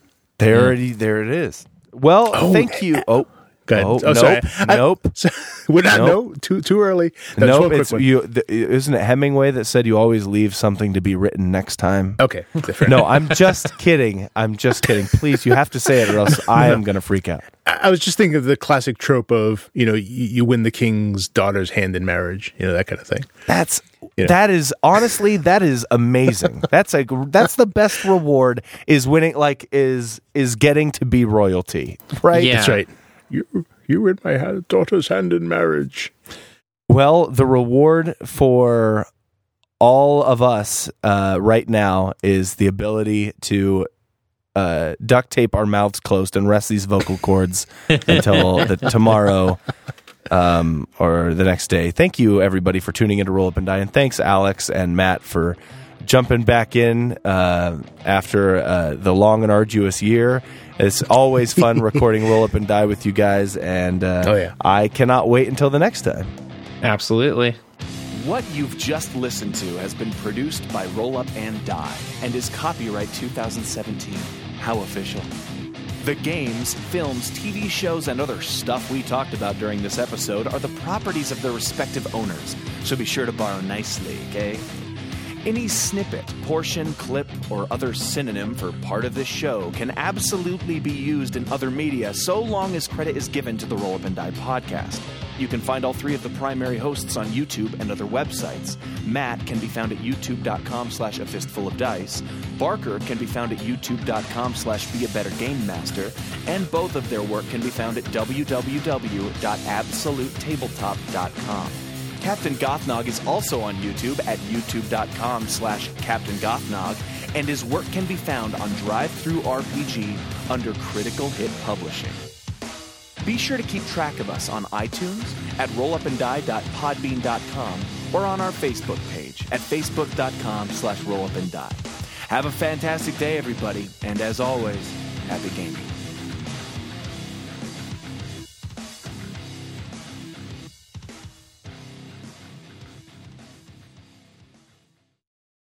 There hmm. it, there it is. Well, oh. thank you. Oh, Go ahead. Oh, Oh, nope, I- nope. So, we're not Nope. no too too early. No, nope. quick It's one. you. Isn't it Hemingway that said you always leave something to be written next time? Okay. No. I'm just kidding. I'm just kidding. Please, you have to say it, or else I am going to freak out. I I was just thinking of the classic trope of you know you, you win the king's daughter's hand in marriage, you know that kind of thing. That's Yeah. that is honestly that is amazing. That's like that's the best reward is winning. Like is is getting to be royalty, right? Yeah. That's right. You you win my ha- daughter's hand in marriage. Well, the reward for all of us uh, right now is the ability to uh, duct tape our mouths closed and rest these vocal cords until the tomorrow um, or the next day. Thank you, everybody, for tuning in to Roll Up and Die, and thanks, Alex and Matt, for jumping back in uh, after uh, the long and arduous year. It's always fun recording Roll Up and Die with you guys, and uh, Oh, yeah. I cannot wait until the next time. Absolutely. What you've just listened to has been produced by Roll Up and Die and is copyright 2017. How official. The games, films, TV shows, and other stuff we talked about during this episode are the properties of their respective owners, so be sure to borrow nicely, okay? Any snippet, portion, clip, or other synonym for part of this show can absolutely be used in other media so long as credit is given to the Roll Up and Die podcast. You can find all three of the primary hosts on YouTube and other websites. Matt can be found at youtube.com slash a fistful of dice. Barker can be found at youtube.com slash be a better game master. And both of their work can be found at www.absolutetabletop.com. Captain Gothnog is also on YouTube at youtube.com slash Captain Gothnog, and his work can be found on DriveThruRPG under Critical Hit Publishing. Be sure to keep track of us on iTunes, at rollupanddie.podbean.com, or on our Facebook page at facebook.com slash rollupanddie. Have a fantastic day, everybody, and as always, happy gaming.